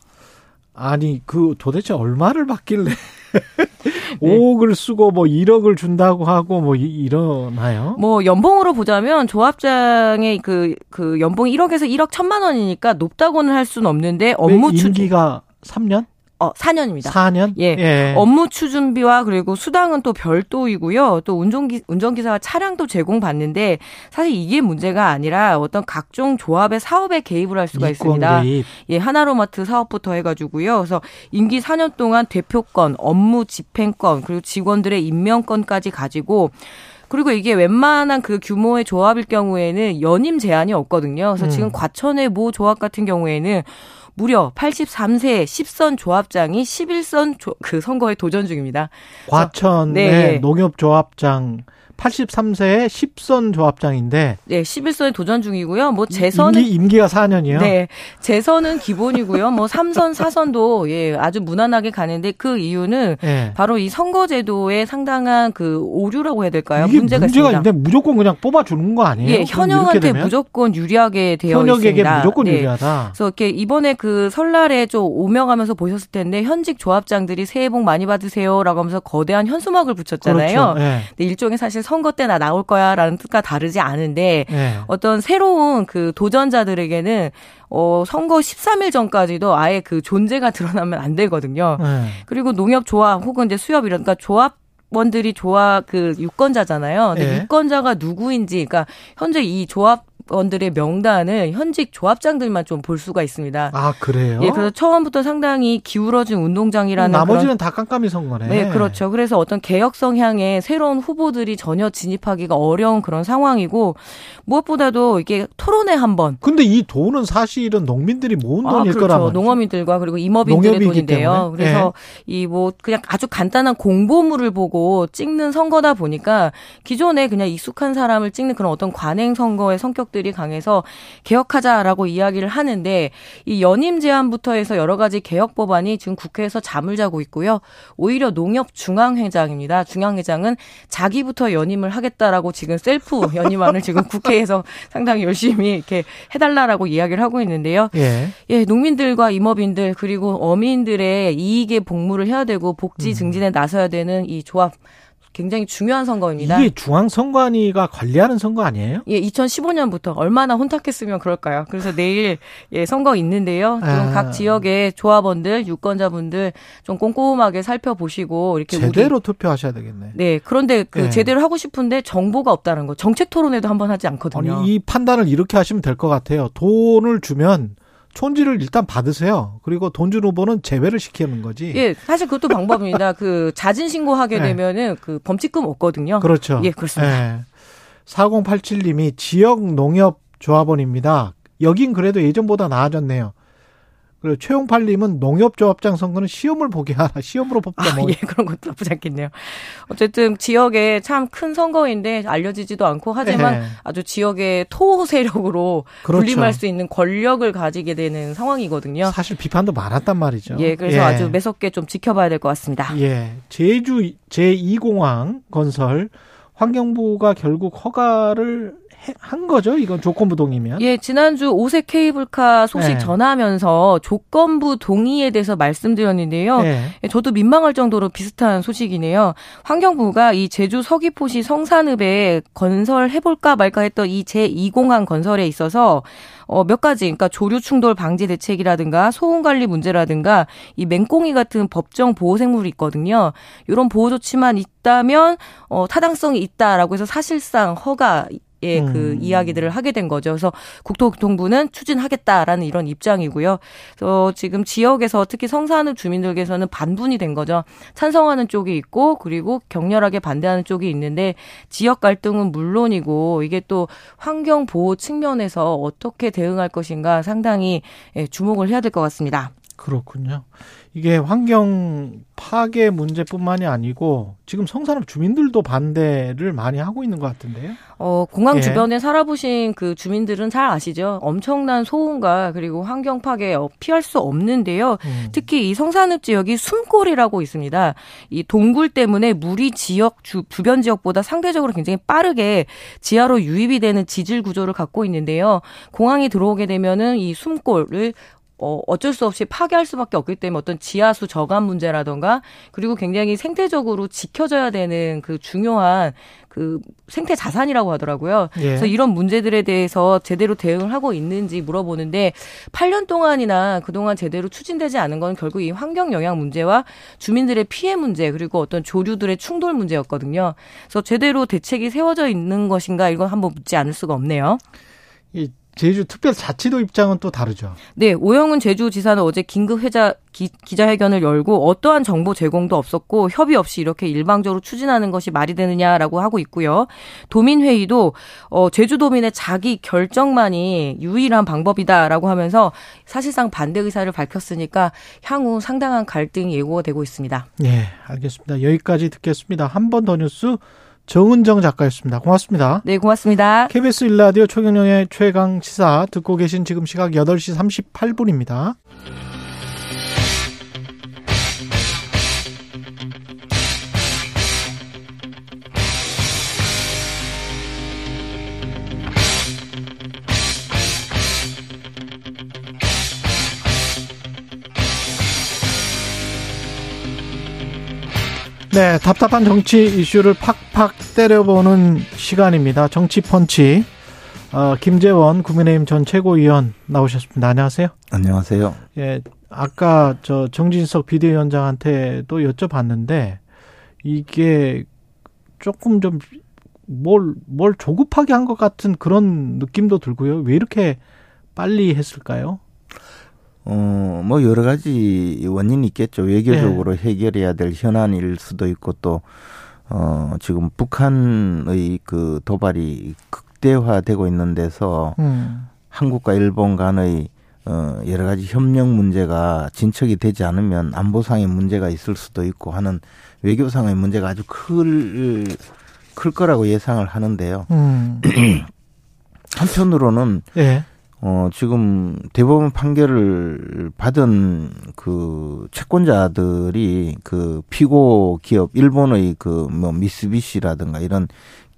아니 그 도대체 얼마를 받길래 *laughs* 5억을 쓰고 뭐 1억을 준다고 하고 뭐 이- 이러나요? 뭐 연봉으로 보자면 조합장의 그, 그 연봉이 1억에서 1억 1천만 원이니까 높다고는 할 수는 없는데 업무 왜추 임기가 3년? 어, 4년입니다. 4년? 예. 업무 추준비와 그리고 수당은 또 별도이고요. 또 운전기, 운전기사와 차량도 제공받는데 사실 이게 문제가 아니라 어떤 각종 조합의 사업에 개입을 할 수가 있습니다. 개입. 예, 하나로마트 사업부터 해가지고요. 그래서 임기 4년 동안 대표권, 업무 집행권, 그리고 직원들의 임명권까지 가지고 그리고 이게 웬만한 그 규모의 조합일 경우에는 연임 제한이 없거든요. 그래서 음. 지금 과천의 모 조합 같은 경우에는 무려 83세 10선 조합장이 11선 조, 그 선거에 도전 중입니다. 과천의 네. 농협조합장 83세의 10선 조합장인데 네, 11선에 도전 중이고요. 뭐 재선은 임기, 임기 가 4년이요. 네. 재선은 기본이고요. 뭐 3선, 4선도 *laughs* 예, 아주 무난하게 가는데 그 이유는 예. 바로 이 선거 제도에 상당한 그 오류라고 해야 될까요? 이게 문제가, 문제가 있습니다. 있는데 무조건 그냥 뽑아 주는 거 아니에요? 예, 현역한테? 무조건 유리하게 되어 현역에게 있습니다. 무조건 네. 유리하다. 그래서 이렇게 이번에 그 설날에 좀 오명하면서 보셨을 텐데 현직 조합장들이 새해 복 많이 받으세요라고 하면서 거대한 현수막을 붙였잖아요. 그렇죠. 예. 근데 일종의 사실 선거 때나 나올 거야라는 뜻과 다르지 않은데 예. 어떤 새로운 그 도전자들에게는 어 선거 13일 전까지도 아예 그 존재가 *laughs* 드러나면 안 되거든요. 예. 그리고 농협 조합 혹은 이제 수협 이런 그러니까 조합 원들이 조합 그 유권자잖아요. 근데 예. 유권자가 누구인지, 그러니까 현재 이 조합 원들의 명단은 현직 조합장들만 좀 볼 수가 있습니다. 아 그래요? 예, 그래서 처음부터 상당히 기울어진 운동장이라는 나머지는 그런 다 깜깜이 선거네. 네, 그렇죠. 그래서 어떤 개혁 성향의 새로운 후보들이 전혀 진입하기가 어려운 그런 상황이고 무엇보다도 이게 토론회 한번 근데 이 돈은 사실은 농민들이 모은 돈일 그렇죠. 말이죠. 농어민들과 그리고 임업인들의 돈인데요. 때문에. 그래서 이뭐 그냥 아주 간단한 공보물을 보고 찍는 선거다 보니까 기존에 그냥 익숙한 사람을 찍는 그런 어떤 관행 선거의 성격 들이 강해서 개혁하자라고 이야기를 하는데 이 연임 제한부터 해서 여러 가지 개혁 법안이 지금 국회에서 잠을 자고 있고요. 오히려 농협 중앙회장입니다. 중앙회장은 자기부터 연임을 하겠다라고 지금 셀프 연임안을 지금 국회에서 *laughs* 상당히 열심히 이렇게 해달라라고 이야기를 하고 있는데요. 예. 예, 농민들과 임업인들 그리고 어민들의 이익에 복무를 해야 되고 복지 증진에 나서야 되는 이 조합 굉장히 중요한 선거입니다. 이게 중앙선관위가 관리하는 선거 아니에요? 예, 2015년부터 얼마나 혼탁했으면 그럴까요? 그래서 내일 예, 선거 있는데요. 좀 아. 각 지역의 조합원들, 유권자분들 좀 꼼꼼하게 살펴보시고 이렇게 우리- 제대로 투표하셔야 되겠네. 네, 그런데 그 예. 제대로 하고 싶은데 정보가 없다는 거. 정책 토론회도 한번 하지 않거든요. 아니, 이 판단을 이렇게 하시면 될 것 같아요. 돈을 주면 촌지를 일단 받으세요. 그리고 돈 준 후보는 제외를 시키는 거지. 예, 사실 그것도 방법입니다. 그 자진 신고하게 네. 되면은 그 범칙금 없거든요. 그렇죠. 예, 그렇습니다. 4087님이 지역 농협 조합원입니다. 여긴 그래도 예전보다 나아졌네요. 그리고 최용팔님은 농협조합장 선거는 시험을 보게 하라. 시험으로 뽑자. 아, 뭐. 예, 그런 것도 나쁘지 않겠네요. 어쨌든 지역에 참 큰 선거인데 알려지지도 않고 하지만 예. 아주 지역의 토 세력으로 그렇죠. 군림할 수 있는 권력을 가지게 되는 상황이거든요. 사실 비판도 많았단 말이죠. 예, 그래서 아주 매섭게 좀 지켜봐야 될 것 같습니다. 예. 제주 제2공항 건설 환경부가 결국 허가를 해- 한 거죠. 이건 조건부동이면. 예, 지난주 오색 케이블카 소식 네. 전하면서 조건부 동의에 대해서 말씀드렸는데요. 예. 예, 저도 민망할 정도로 비슷한 소식이네요. 환경부가 이 제주 서귀포시 성산읍에 건설해볼까 말까 했던 이 제2공항 건설에 있어서 어, 몇 가지, 그러니까 조류 충돌 방지 대책이라든가 소음 관리 문제라든가 이 맹꽁이 같은 법정 보호 생물이 있거든요. 이런 보호 조치만 있다면 어, 타당성이 있다라고 해서 사실상 허가 예, 그 음. 이야기들을 하게 된 거죠. 그래서 국토교통부는 추진하겠다라는 이런 입장이고요. 그래서 지금 지역에서 특히 성산읍 주민들께서는 반분이 된 거죠. 찬성하는 쪽이 있고 그리고 격렬하게 반대하는 쪽이 있는데 지역 갈등은 물론이고 이게 또 환경 보호 측면에서 어떻게 대응할 것인가 상당히 예, 주목을 해야 될 것 같습니다. 그렇군요. 이게 환경 파괴 문제뿐만이 아니고 지금 성산업 주민들도 반대를 많이 하고 있는 것 같은데요. 어, 공항 예. 주변에 살아보신 그 주민들은 잘 아시죠? 엄청난 소음과 그리고 환경 파괴 어, 피할 수 없는데요. 음. 특히 이 성산읍 지역이 숨골이라고 있습니다. 이 동굴 때문에 물이 지역 주, 주변 지역보다 상대적으로 굉장히 빠르게 지하로 유입이 되는 지질 구조를 갖고 있는데요. 공항이 들어오게 되면은 이 숨골을 어, 어쩔 수 없이 파괴할 수밖에 없기 때문에 어떤 지하수 저감 문제라던가 그리고 굉장히 생태적으로 지켜져야 되는 그 중요한 그 생태 자산이라고 하더라고요. 예. 그래서 이런 문제들에 대해서 제대로 대응을 하고 있는지 물어보는데 8년 동안이나 그동안 제대로 추진되지 않은 건 결국 이 환경 영향 문제와 주민들의 피해 문제 그리고 어떤 조류들의 충돌 문제였거든요. 그래서 제대로 대책이 세워져 있는 것인가 이건 한번 묻지 않을 수가 없네요. 이 제주 특별자치도 입장은 또 다르죠. 네, 오영훈 제주지사는 어제 긴급 회자 기, 기자회견을 열고 어떠한 정보 제공도 없었고 협의 없이 이렇게 일방적으로 추진하는 것이 말이 되느냐라고 하고 있고요. 도민회의도 어, 제주도민의 자기 결정만이 유일한 방법이다라고 하면서 사실상 반대 의사를 밝혔으니까 향후 상당한 갈등이 예고가 되고 있습니다. 예, 알겠습니다. 여기까지 듣겠습니다. 한 번 더 뉴스 정은정 작가였습니다. 고맙습니다. 네, 고맙습니다. KBS 일라디오 최경영의 최강 시사 듣고 계신 지금 시각 8시 38분입니다. 네, 답답한 정치 이슈를 팍팍 때려보는 시간입니다. 정치 펀치. 어, 김재원 국민의힘 전 최고위원 나오셨습니다. 안녕하세요. 안녕하세요. 예, 아까 저 정진석 비대위원장한테도 여쭤봤는데 이게 조금 좀 뭘, 뭘 조급하게 한 것 같은 그런 느낌도 들고요. 왜 이렇게 빨리 했을까요? 어, 뭐 여러 가지 원인이 있겠죠. 외교적으로 해결해야 될 현안일 수도 있고 또 어, 지금 북한의 그 도발이 극대화되고 있는 데서 음. 한국과 일본 간의 어, 여러 가지 협력 문제가 진척이 되지 않으면 안보상의 문제가 있을 수도 있고 하는 외교상의 문제가 아주 클, 클 거라고 예상을 하는데요. 음. *clears throat* 한편으로는 예. 어, 지금 대법원 판결을 받은 그 채권자들이 그 피고 기업, 일본의 그 뭐 미쓰비시라든가 이런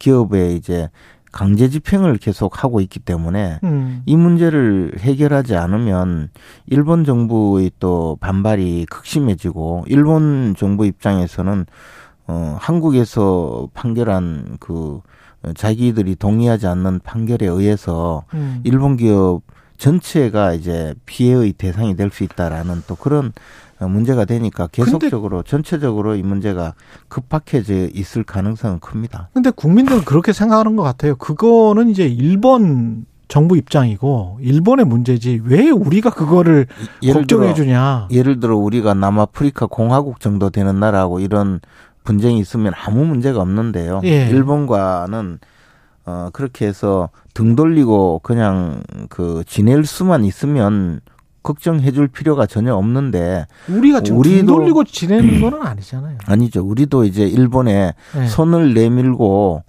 기업에 이제 강제 집행을 계속 하고 있기 때문에 음. 이 문제를 해결하지 않으면 일본 정부의 또 반발이 극심해지고 일본 정부 입장에서는 어, 한국에서 판결한 그 자기들이 동의하지 않는 판결에 의해서 음. 일본 기업 전체가 이제 피해의 대상이 될 수 있다라는 또 그런 어, 문제가 되니까 계속적으로 전체적으로 이 문제가 급박해져 있을 가능성은 큽니다. 근데 국민들은 그렇게 생각하는 것 같아요. 그거는 이제 일본 정부 입장이고 일본의 문제지 왜 우리가 그거를 걱정해 주냐. 예를 들어 우리가 남아프리카 공화국 정도 되는 나라하고 이런 분쟁이 있으면 아무 문제가 없는데요. 예. 일본과는 어 그렇게 해서 등 돌리고 그냥 그 지낼 수만 있으면 걱정해 줄 필요가 전혀 없는데 우리가 지금 등 돌리고 지내는 거는 아니잖아요. *clears throat* 아니죠. 우리도 이제 일본에 네. 손을 내밀고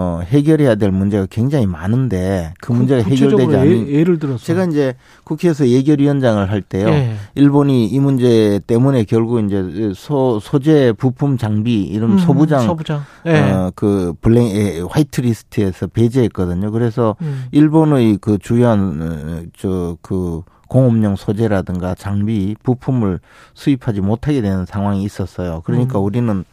어 해결해야 될 문제가 굉장히 많은데 그 문제가 해결되지 않는 예, 를 들어서 제가 이제 국회에서 예결위원장을 할 때요. 예. 일본이 이 문제 때문에 결국 이제 소 소재 부품 장비 이런 음, 소부장 소부장. 예. 어 그 블랙 에, 화이트 리스트에서 배제했거든요. 그래서 음. 일본의 그 주요한 저그 공업용 소재라든가 장비 부품을 수입하지 못하게 되는 상황이 있었어요. 그러니까 음. 우리는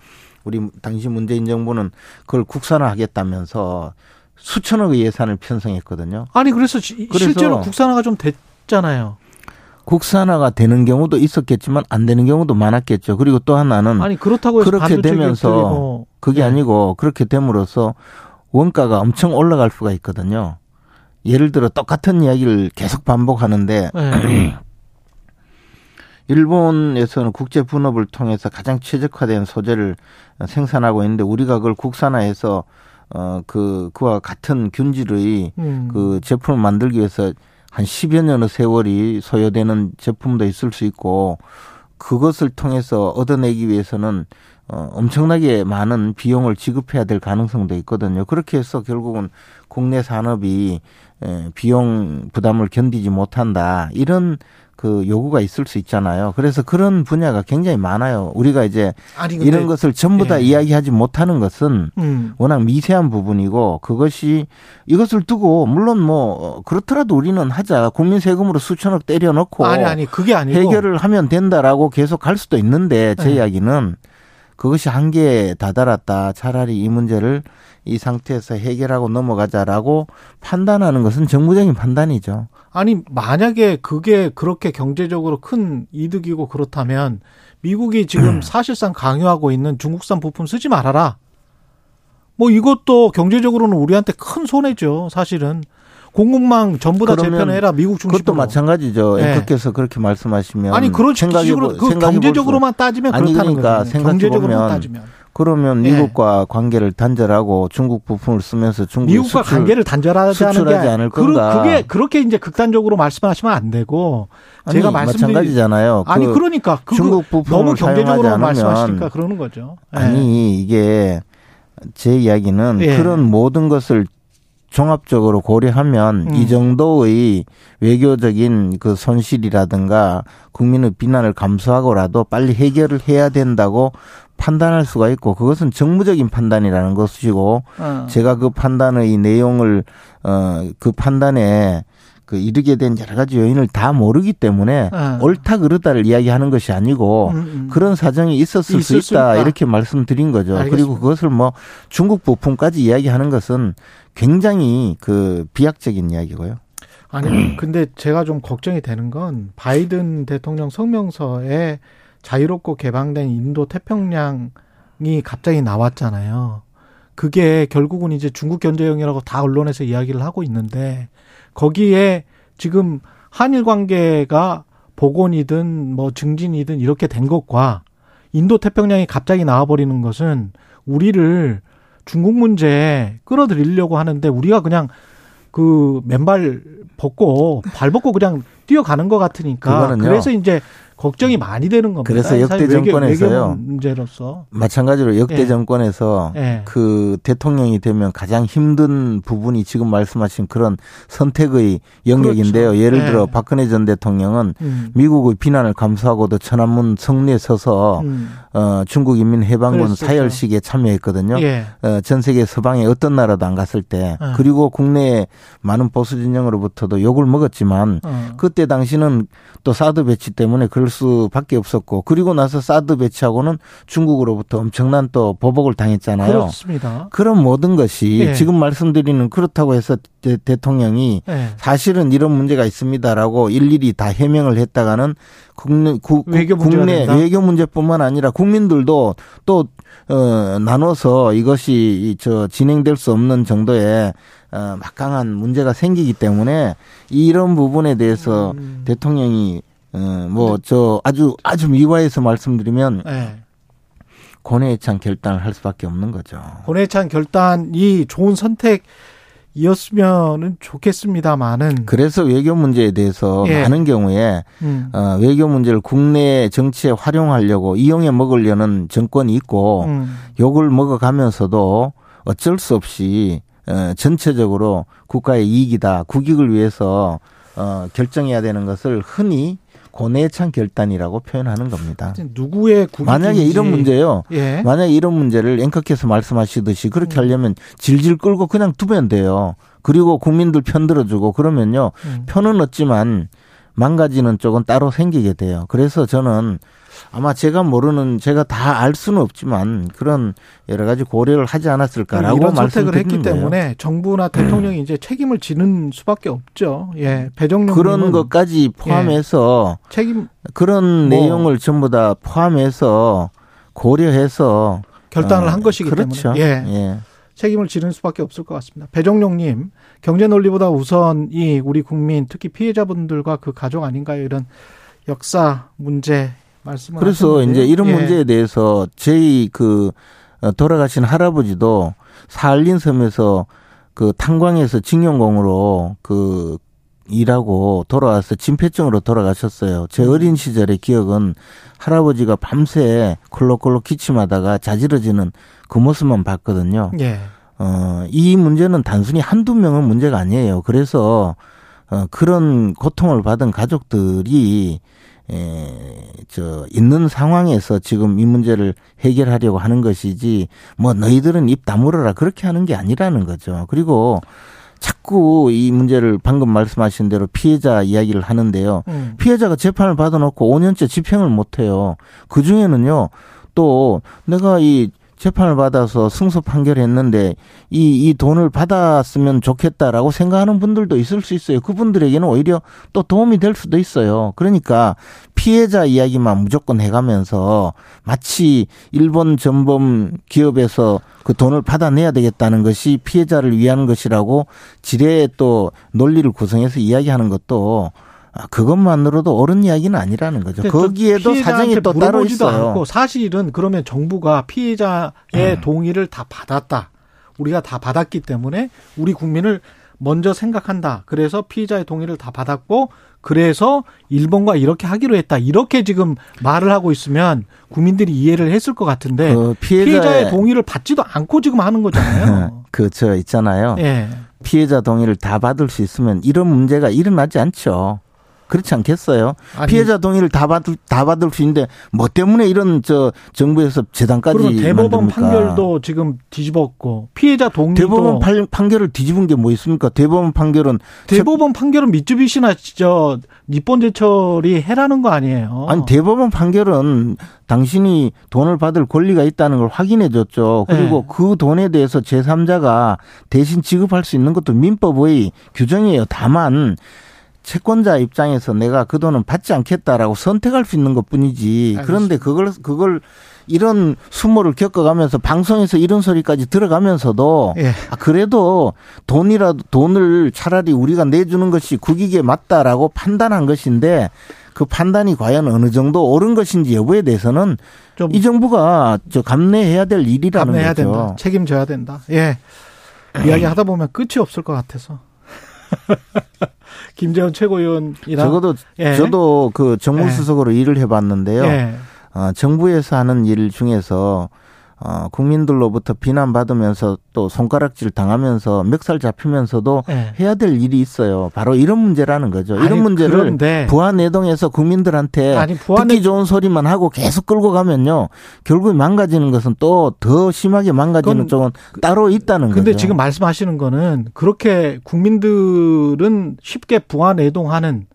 우리 당시 문재인 정부는 그걸 국산화하겠다면서 수천억의 예산을 편성했거든요. 아니 그래서, 시- 그래서 실제로 국산화가 좀 됐잖아요. 국산화가 되는 경우도 있었겠지만 안 되는 경우도 많았겠죠. 그리고 또 하나는 아니 그렇다고 해서 그렇게 되면서 그게 네. 아니고 그렇게 됨으로써 원가가 엄청 올라갈 수가 있거든요. 예를 들어 똑같은 이야기를 계속 반복하는데 네. *clears throat* 일본에서는 국제 분업을 통해서 가장 최적화된 소재를 생산하고 있는데 우리가 그걸 국산화해서 어그 그와 같은 균질의 음. 그 제품을 만들기 위해서 한 10여 년의 세월이 소요되는 제품도 있을 수 있고 그것을 통해서 얻어내기 위해서는 어, 엄청나게 많은 비용을 지급해야 될 가능성도 있거든요. 그렇게 해서 결국은 국내 산업이 에, 비용 부담을 견디지 못한다. 이런 그 요구가 있을 수 있잖아요. 그래서 그런 분야가 굉장히 많아요. 우리가 이제 아니, 근데- 이런 것을 전부 다 예. 이야기하지 못하는 것은 음. 워낙 미세한 부분이고 그것이 이것을 두고 물론 뭐 그렇더라도 우리는 하자 국민 세금으로 수천억 때려넣고 아니 아니 그게 아니고 해결을 하면 된다라고 계속 갈 수도 있는데 제 네. 이야기는 그것이 한계에 다다랐다. 차라리 이 문제를 이 상태에서 해결하고 넘어가자라고 판단하는 것은 정무적인 판단이죠. 아니 만약에 그게 그렇게 경제적으로 큰 이득이고 그렇다면 미국이 음. 지금 사실상 강요하고 있는 중국산 부품 쓰지 말아라. 뭐 이것도 경제적으로는 우리한테 큰 손해죠. 사실은 공급망 전부 다 재편해라 미국 중심으로. 그것도 마찬가지죠. 네. 앵커께서 그렇게 말씀하시면 아니 그런 보- 그 경제적으로만 수- 따지면 아니 그렇다는 그러니까 거죠. 경제적으로만 따지면. 그러면 예. 미국과 관계를 단절하고 중국 부품을 쓰면서 중국 미국과 수출, 관계를 단절하지 않을 그- 건가? 그게 그렇게 이제 극단적으로 말씀하시면 안 되고 아니, 제가 말씀드린 마찬가지잖아요. 아니 그 그러니까 그 중국 부품을 너무 경제적으로 않으면 말씀하시니까 그러는 거죠. 예. 아니 이게 제 이야기는 예. 그런 모든 것을 종합적으로 고려하면 음. 이 정도의 외교적인 그 손실이라든가 국민의 비난을 감수하고라도 빨리 해결을 해야 된다고 판단할 수가 있고 그것은 정무적인 판단이라는 것이고 어. 제가 그 판단의 내용을 어그 판단에 그 이르게 된 여러 가지 요인을 다 모르기 때문에 어. 옳다 그르다를 이야기하는 것이 아니고 음, 음. 그런 사정이 있었을 수 있다. 이렇게 말씀드린 거죠. 알겠습니다. 그리고 그것을 뭐 중국 부품까지 이야기하는 것은 굉장히 그 비약적인 이야기고요. 아니 근데 제가 좀 걱정이 되는 건 바이든 대통령 성명서에 자유롭고 개방된 인도 태평양이 갑자기 나왔잖아요. 그게 결국은 이제 중국 견제형이라고 다 언론에서 이야기를 하고 있는데 거기에 지금 한일 관계가 복원이든 뭐 증진이든 이렇게 된 것과 인도 태평양이 갑자기 나와버리는 것은 우리를 중국 문제에 끌어들이려고 하는데 우리가 그냥 그 맨발 벗고 발 벗고 그냥 뛰어가는 것 같으니까. 그래서 이제 걱정이 많이 되는 겁니다. 그래서 역대 정권에서요. 문제로서 마찬가지로 역대 예. 정권에서 예. 그 대통령이 되면 가장 힘든 부분이 지금 말씀하신 그런 선택의 영역인데요. 그렇죠. 예를 예. 들어 박근혜 전 대통령은 음. 미국의 비난을 감수하고도 천안문 성리에 서서 음. 어, 중국 인민 해방군 그랬었죠. 사열식에 참여했거든요. 예. 어, 전 세계 서방에 어떤 나라도 안 갔을 때 어. 그리고 국내에 많은 보수 진영으로부터도 욕을 먹었지만 어. 그때 당시는 또 사드 배치 때문에 그럴 수밖에 없었고 그리고 나서 사드 배치하고는 중국으로부터 엄청난 또 보복을 당했잖아요. 그렇습니다. 그런 모든 것이 예. 지금 말씀드리는 그렇다고 해서 대, 대통령이 예. 사실은 이런 문제가 있습니다라고 일일이 다 해명을 했다가는 국내 구, 구- 외교 국내 된다? 외교 문제뿐만 아니라 국민들도 또 어, 나눠서 이것이 이저 진행될 수 없는 정도의 어, 막강한 문제가 생기기 때문에 이런 부분에 대해서 음. 대통령이 어, 뭐저 아주 아주 미화해서 말씀드리면 예. 고뇌찬 결단을 할 수밖에 없는 거죠. 고뇌찬 결단이 좋은 선택 이었으면 좋겠습니다만은 그래서 외교 문제에 대해서 예. 많은 경우에 음. 어, 외교 문제를 국내 정치에 활용하려고 이용해 먹으려는 정권이 있고 음. 욕을 먹어가면서도 어쩔 수 없이 어, 전체적으로 국가의 이익이다 국익을 위해서 어, 결정해야 되는 것을 흔히 고뇌찬 결단이라고 표현하는 겁니다. 누구의 만약에 이런 문제요. 예. 만약에 이런 문제를 앵커께서 말씀하시듯이 그렇게 하려면 질질 끌고 그냥 두면 돼요. 그리고 국민들 편 들어주고 그러면요. 음. 편은 얻지만 망가지는 쪽은 따로 생기게 돼요. 그래서 저는 아마 제가 모르는 제가 다 알 수는 없지만 그런 여러 가지 고려를 하지 않았을까라고 이런 선택을 했기 거예요. 때문에 정부나 대통령이 이제 책임을 지는 수밖에 없죠. 예, 배정령 그런 것까지 포함해서 책임 그런 뭐 내용을 전부 다 포함해서 고려해서 결단을 어, 한 것이기 그렇죠. 때문에 예. 예. 책임을 지는 수밖에 없을 것 같습니다. 배정용님 경제 논리보다 우선이 우리 국민 특히 피해자분들과 그 가족 아닌가요? 이런 역사 문제 말씀을 그래서 하셨는데요. 이제 이런 예. 문제에 대해서 저희 그 어, 돌아가신 할아버지도 사할린 섬에서 그 탄광에서 징용공으로 그 일하고 돌아와서 진폐증으로 돌아가셨어요. 제 어린 시절의 기억은 할아버지가 밤새 콜록콜록 기침하다가 자지러지는 그 모습만 봤거든요. 예. 어, 이 문제는 단순히 한두 명은 문제가 아니에요. 그래서 어, 그런 고통을 받은 가족들이 에, 저, 있는 상황에서 지금 이 문제를 해결하려고 하는 것이지, 뭐, 너희들은 입 다물어라. 그렇게 하는 게 아니라는 거죠. 그리고 자꾸 이 문제를 방금 말씀하신 대로 피해자 이야기를 하는데요. 음. 피해자가 재판을 받아놓고 5년째 집행을 못해요. 그 중에는요, 또 내가 이 재판을 받아서 승소 판결했는데 이, 이 돈을 받았으면 좋겠다라고 생각하는 분들도 있을 수 있어요. 그분들에게는 오히려 또 도움이 될 수도 있어요. 그러니까 피해자 이야기만 무조건 해가면서 마치 일본 전범 기업에서 그 돈을 받아내야 되겠다는 것이 피해자를 위한 것이라고 지뢰 또 논리를 구성해서 이야기하는 것도 아, 그것만으로도 옳은 이야기는 아니라는 거죠. 거기에도 사정이 또 따로 있어요. 않고 사실은 그러면 정부가 피해자의 음. 동의를 다 받았다. 우리가 다 받았기 때문에 우리 국민을 먼저 생각한다. 그래서 피해자의 동의를 다 받았고 그래서 일본과 이렇게 하기로 했다. 이렇게 지금 말을 하고 있으면 국민들이 이해를 했을 것 같은데 그 피해자의, 피해자의 동의를 받지도 않고 지금 하는 거잖아요. *laughs* 그 저 있잖아요. 예. 피해자 동의를 다 받을 수 있으면 이런 문제가 일어나지 않죠. 그렇지 않겠어요? 아니. 피해자 동의를 다 받을 다 받을 수 있는데 뭐 때문에 이런 저 정부에서 재단까지 그러면 대법원 만듭니까? 판결도 지금 뒤집었고 피해자 동의도 대법원 판, 판결을 뒤집은 게 뭐 있습니까? 대법원 판결은 대법원 판결은 미쯔비시나 저 니폰제철이 해라는 거 아니에요? 아니 대법원 판결은 당신이 돈을 받을 권리가 있다는 걸 확인해 줬죠. 그리고 네. 그 돈에 대해서 제3자가 대신 지급할 수 있는 것도 민법의 규정이에요. 다만 채권자 입장에서 내가 그 돈은 받지 않겠다라고 선택할 수 있는 것 뿐이지. 그런데 그걸, 그걸 이런 수모를 겪어가면서 방송에서 이런 소리까지 들어가면서도 예. 아, 그래도 돈이라도 돈을 차라리 우리가 내주는 것이 국익에 맞다라고 판단한 것인데 그 판단이 과연 어느 정도 옳은 것인지 여부에 대해서는 이 정부가 저 감내해야 될 일이라는 감내해야 거죠. 된다. 책임져야 된다. 예. 이야기 하다 보면 끝이 없을 것 같아서. *laughs* 김재원 최고위원이랑 적어도 예. 저도 그 정무수석으로 일을 해봤는데요. 예. 어, 정부에서 하는 일 중에서 어, 국민들로부터 비난받으면서 또 손가락질 당하면서 멱살 잡히면서도 예. 해야 될 일이 있어요. 바로 이런 문제라는 거죠. 이런 아니, 문제를 그런데 부안 내동에서 국민들한테 아니, 부안내- 듣기 좋은 소리만 하고 계속 끌고 가면요. 결국 망가지는 것은 또 더 심하게 망가지는 쪽은 따로 있다는 근데 거죠. 지금 말씀하시는 거는 그렇게 국민들은 쉽게 부안애동하는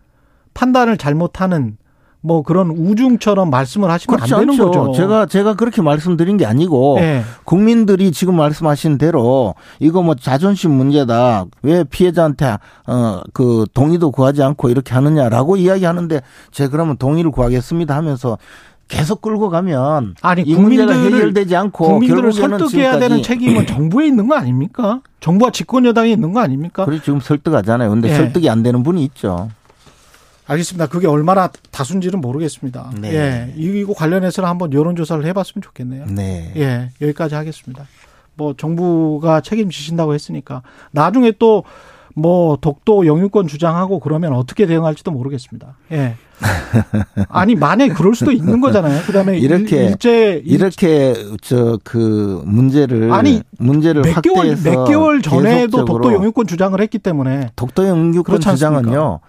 판단을 잘못하는 뭐 그런 우중처럼 말씀을 하시면 안 되는 않죠. 거죠. 제가 제가 그렇게 말씀드린 게 아니고 예. 국민들이 지금 말씀하신 대로 이거 뭐 자존심 문제다. 왜 피해자한테 어 그 동의도 구하지 않고 이렇게 하느냐라고 이야기하는데 제가 그러면 동의를 구하겠습니다 하면서 계속 끌고 가면 아니 이 문제가 국민들을 해결되지 않고 국민들을 설득해야 되는 책임은 정부에 있는 거 아닙니까? 정부와 집권 여당에 있는 거 아닙니까? 그래 지금 설득하잖아요. 근데 예. 설득이 안 되는 분이 있죠. 알겠습니다. 그게 얼마나 다수인지는 모르겠습니다. 네. 예. 이거 관련해서는 한번 여론조사를 해봤으면 좋겠네요. 네. 예. 여기까지 하겠습니다. 뭐 정부가 책임지신다고 했으니까 나중에 또 뭐 독도 영유권 주장하고 그러면 어떻게 대응할지도 모르겠습니다. 예. *laughs* 아니 만약에 그럴 수도 있는 거잖아요. 그다음에 이렇게 일, 제 이렇게 저 그 문제를 아니, 문제를 몇 개월 확대해서 몇 개월 전에도 독도 영유권 주장을 했기 때문에 독도 영유권? 주장은요.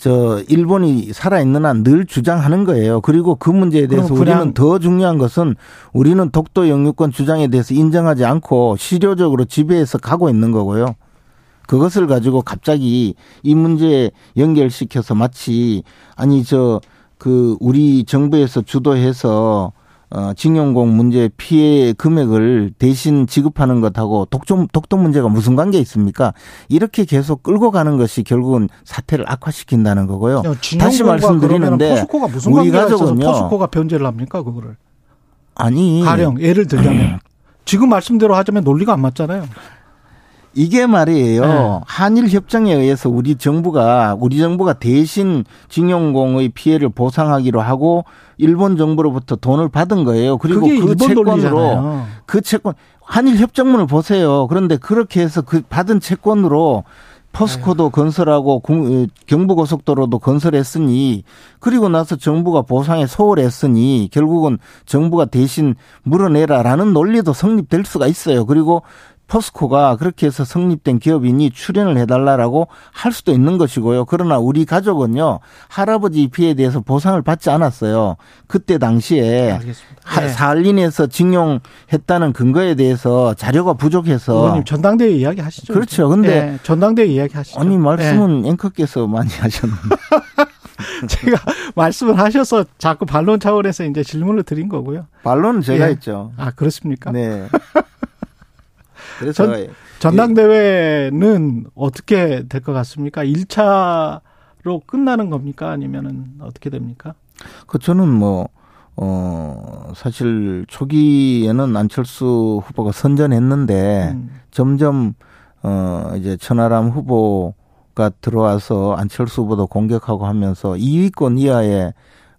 저 일본이 살아 있는 한 늘 주장하는 거예요. 그리고 그 문제에 대해서 우리는 더 중요한 것은 우리는 독도 영유권 주장에 대해서 인정하지 않고 실효적으로 지배해서 가고 있는 거고요. 그것을 가지고 갑자기 이 문제에 연결시켜서 마치 아니 저 그 우리 정부에서 주도해서 어, 징용공 문제 피해 금액을 대신 지급하는 것하고 독점, 독도 문제가 무슨 관계 있습니까? 이렇게 계속 끌고 가는 것이 결국은 사태를 악화시킨다는 거고요. 야, 다시 말씀드리는데 우리 가족은요. 포스코가 변제를 합니까 그거를? 아니 가령 예를 들자면 *clears throat* 지금 말씀대로 하자면 논리가 안 맞잖아요. 이게 말이에요. 네. 한일 협정에 의해서 우리 정부가 우리 정부가 대신 징용공의 피해를 보상하기로 하고 일본 정부로부터 돈을 받은 거예요. 그리고 그 채권으로 논리잖아요. 그 채권 한일 협정문을 보세요. 그런데 그렇게 해서 그 받은 채권으로 포스코도 아유. 건설하고 경부고속도로도 건설했으니 그리고 나서 정부가 보상에 소홀했으니 결국은 정부가 대신 물어내라라는 논리도 성립될 수가 있어요. 그리고 포스코가 그렇게 해서 성립된 기업이니 출연을 해달라라고 할 수도 있는 것이고요. 그러나 우리 가족은요 할아버지 피해에 대해서 보상을 받지 않았어요. 그때 당시에 네. 사할린에서 징용했다는 근거에 대해서 자료가 부족해서 의원님 전당대회 이야기 하시죠. 그렇죠. 근데 네. 전당대회 이야기 하시죠. 아니 말씀은 네. 앵커께서 많이 하셨는데. *laughs* 제가 말씀을 하셔서 자꾸 반론 차원에서 이제 질문을 드린 거고요. 반론은 제가 예. 했죠. 아, 그렇습니까? 네. *laughs* 그래서 전, 전당대회는 어떻게 될 것 같습니까? 1차로 끝나는 겁니까? 아니면은 어떻게 됩니까? 그 저는 뭐 어, 사실 초기에는 안철수 후보가 선전했는데 음. 점점 어, 이제 천하람 후보가 들어와서 안철수 후보도 공격하고 하면서 2위권 이하의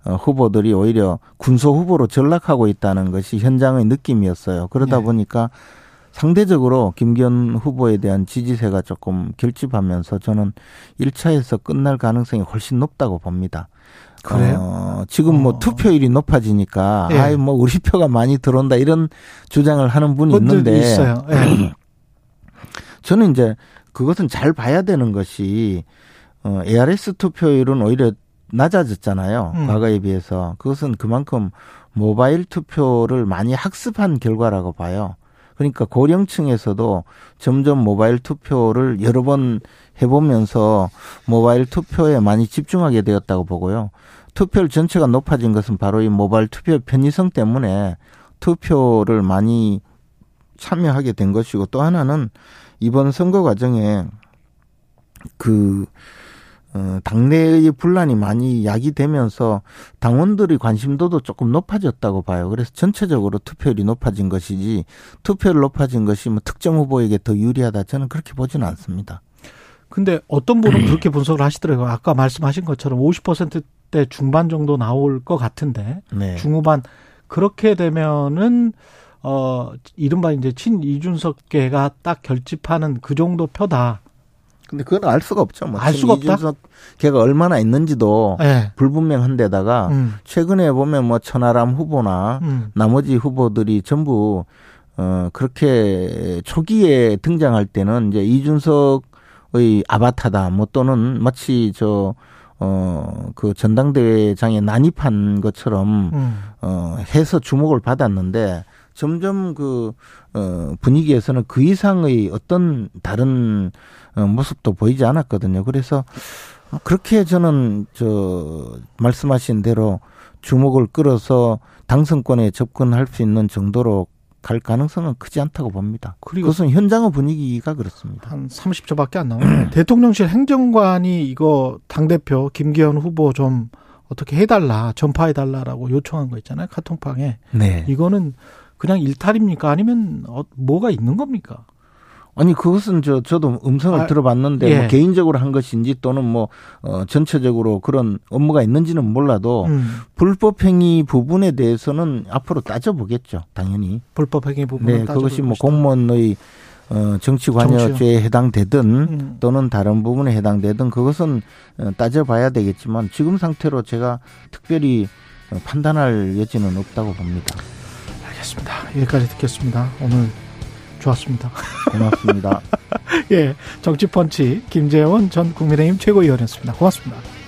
어, 후보들이 오히려 군소 후보로 전락하고 있다는 것이 현장의 느낌이었어요. 그러다 네. 보니까 상대적으로 김기현 후보에 대한 지지세가 조금 결집하면서 저는 1차에서 끝날 가능성이 훨씬 높다고 봅니다. 그래요? 어, 지금 뭐 어. 투표율이 높아지니까 예. 아이 뭐 우리 표가 많이 들어온다 이런 주장을 하는 분이 있는데 있어요. 예. *clears throat* 저는 이제 그것은 잘 봐야 되는 것이 어, ARS 투표율은 오히려 낮아졌잖아요. 음. 과거에 비해서 그것은 그만큼 모바일 투표를 많이 학습한 결과라고 봐요. 그러니까 고령층에서도 점점 모바일 투표를 여러 번 해보면서 모바일 투표에 많이 집중하게 되었다고 보고요. 투표율 전체가 높아진 것은 바로 이 모바일 투표 편의성 때문에 투표를 많이 참여하게 된 것이고 또 하나는 이번 선거 과정에 그 어, 당내의 분란이 많이 야기되면서 당원들의 관심도도 조금 높아졌다고 봐요. 그래서 전체적으로 투표율이 높아진 것이지 투표율 높아진 것이 뭐 특정 후보에게 더 유리하다 저는 그렇게 보지는 않습니다. 근데 어떤 분은 *clears throat* 그렇게 분석을 하시더라고요. 아까 말씀하신 것처럼 50%대 중반 정도 나올 것 같은데 네. 중후반 그렇게 되면은 어 이른바 이제 친 이준석계가 딱 결집하는 그 정도 표다. 근데 그건 알 수가 없죠. 뭐. 알 수가 없다. 걔가 얼마나 있는지도 네. 불분명한데다가 음. 최근에 보면 뭐 천하람 후보나 음. 나머지 후보들이 전부 어 그렇게 초기에 등장할 때는 이제 이준석의 아바타다 뭐 또는 마치 저 어, 그 전당대회장에 난입한 것처럼, 음. 어, 해서 주목을 받았는데, 점점 그, 어, 분위기에서는 그 이상의 어떤 다른 어, 모습도 보이지 않았거든요. 그래서 그렇게 저는 저 말씀하신 대로 주목을 끌어서 당선권에 접근할 수 있는 정도로 갈 가능성은 크지 않다고 봅니다. 그리고 그것은 현장의 분위기가 그렇습니다. 한 30초밖에 안 나오네요. *clears throat* 대통령실 행정관이 이거 당대표 김기현 후보 좀 어떻게 해달라, 전파해달라라고 요청한 거 있잖아요. 카톡방에. 네. 이거는 그냥 일탈입니까? 아니면 어, 뭐가 있는 겁니까? 아니 그것은 저 저도 음성을 아, 들어봤는데 뭐 예. 뭐 개인적으로 한 것인지 또는 뭐 어, 전체적으로 그런 업무가 있는지는 몰라도 음. 불법 행위 부분에 대해서는 앞으로 따져보겠죠 당연히 불법 행위 부분 네 그것이 뭐 공무원의 어, 정치 관여죄에 해당되든 음. 또는 다른 부분에 해당되든 그것은 어, 따져봐야 되겠지만 지금 상태로 제가 특별히 어, 판단할 여지는 없다고 봅니다. 알겠습니다. 여기까지 듣겠습니다. 오늘 좋았습니다. 고맙습니다. *laughs* 예, 정치펀치 김재원 전 국민의힘 최고위원이었습니다. 고맙습니다.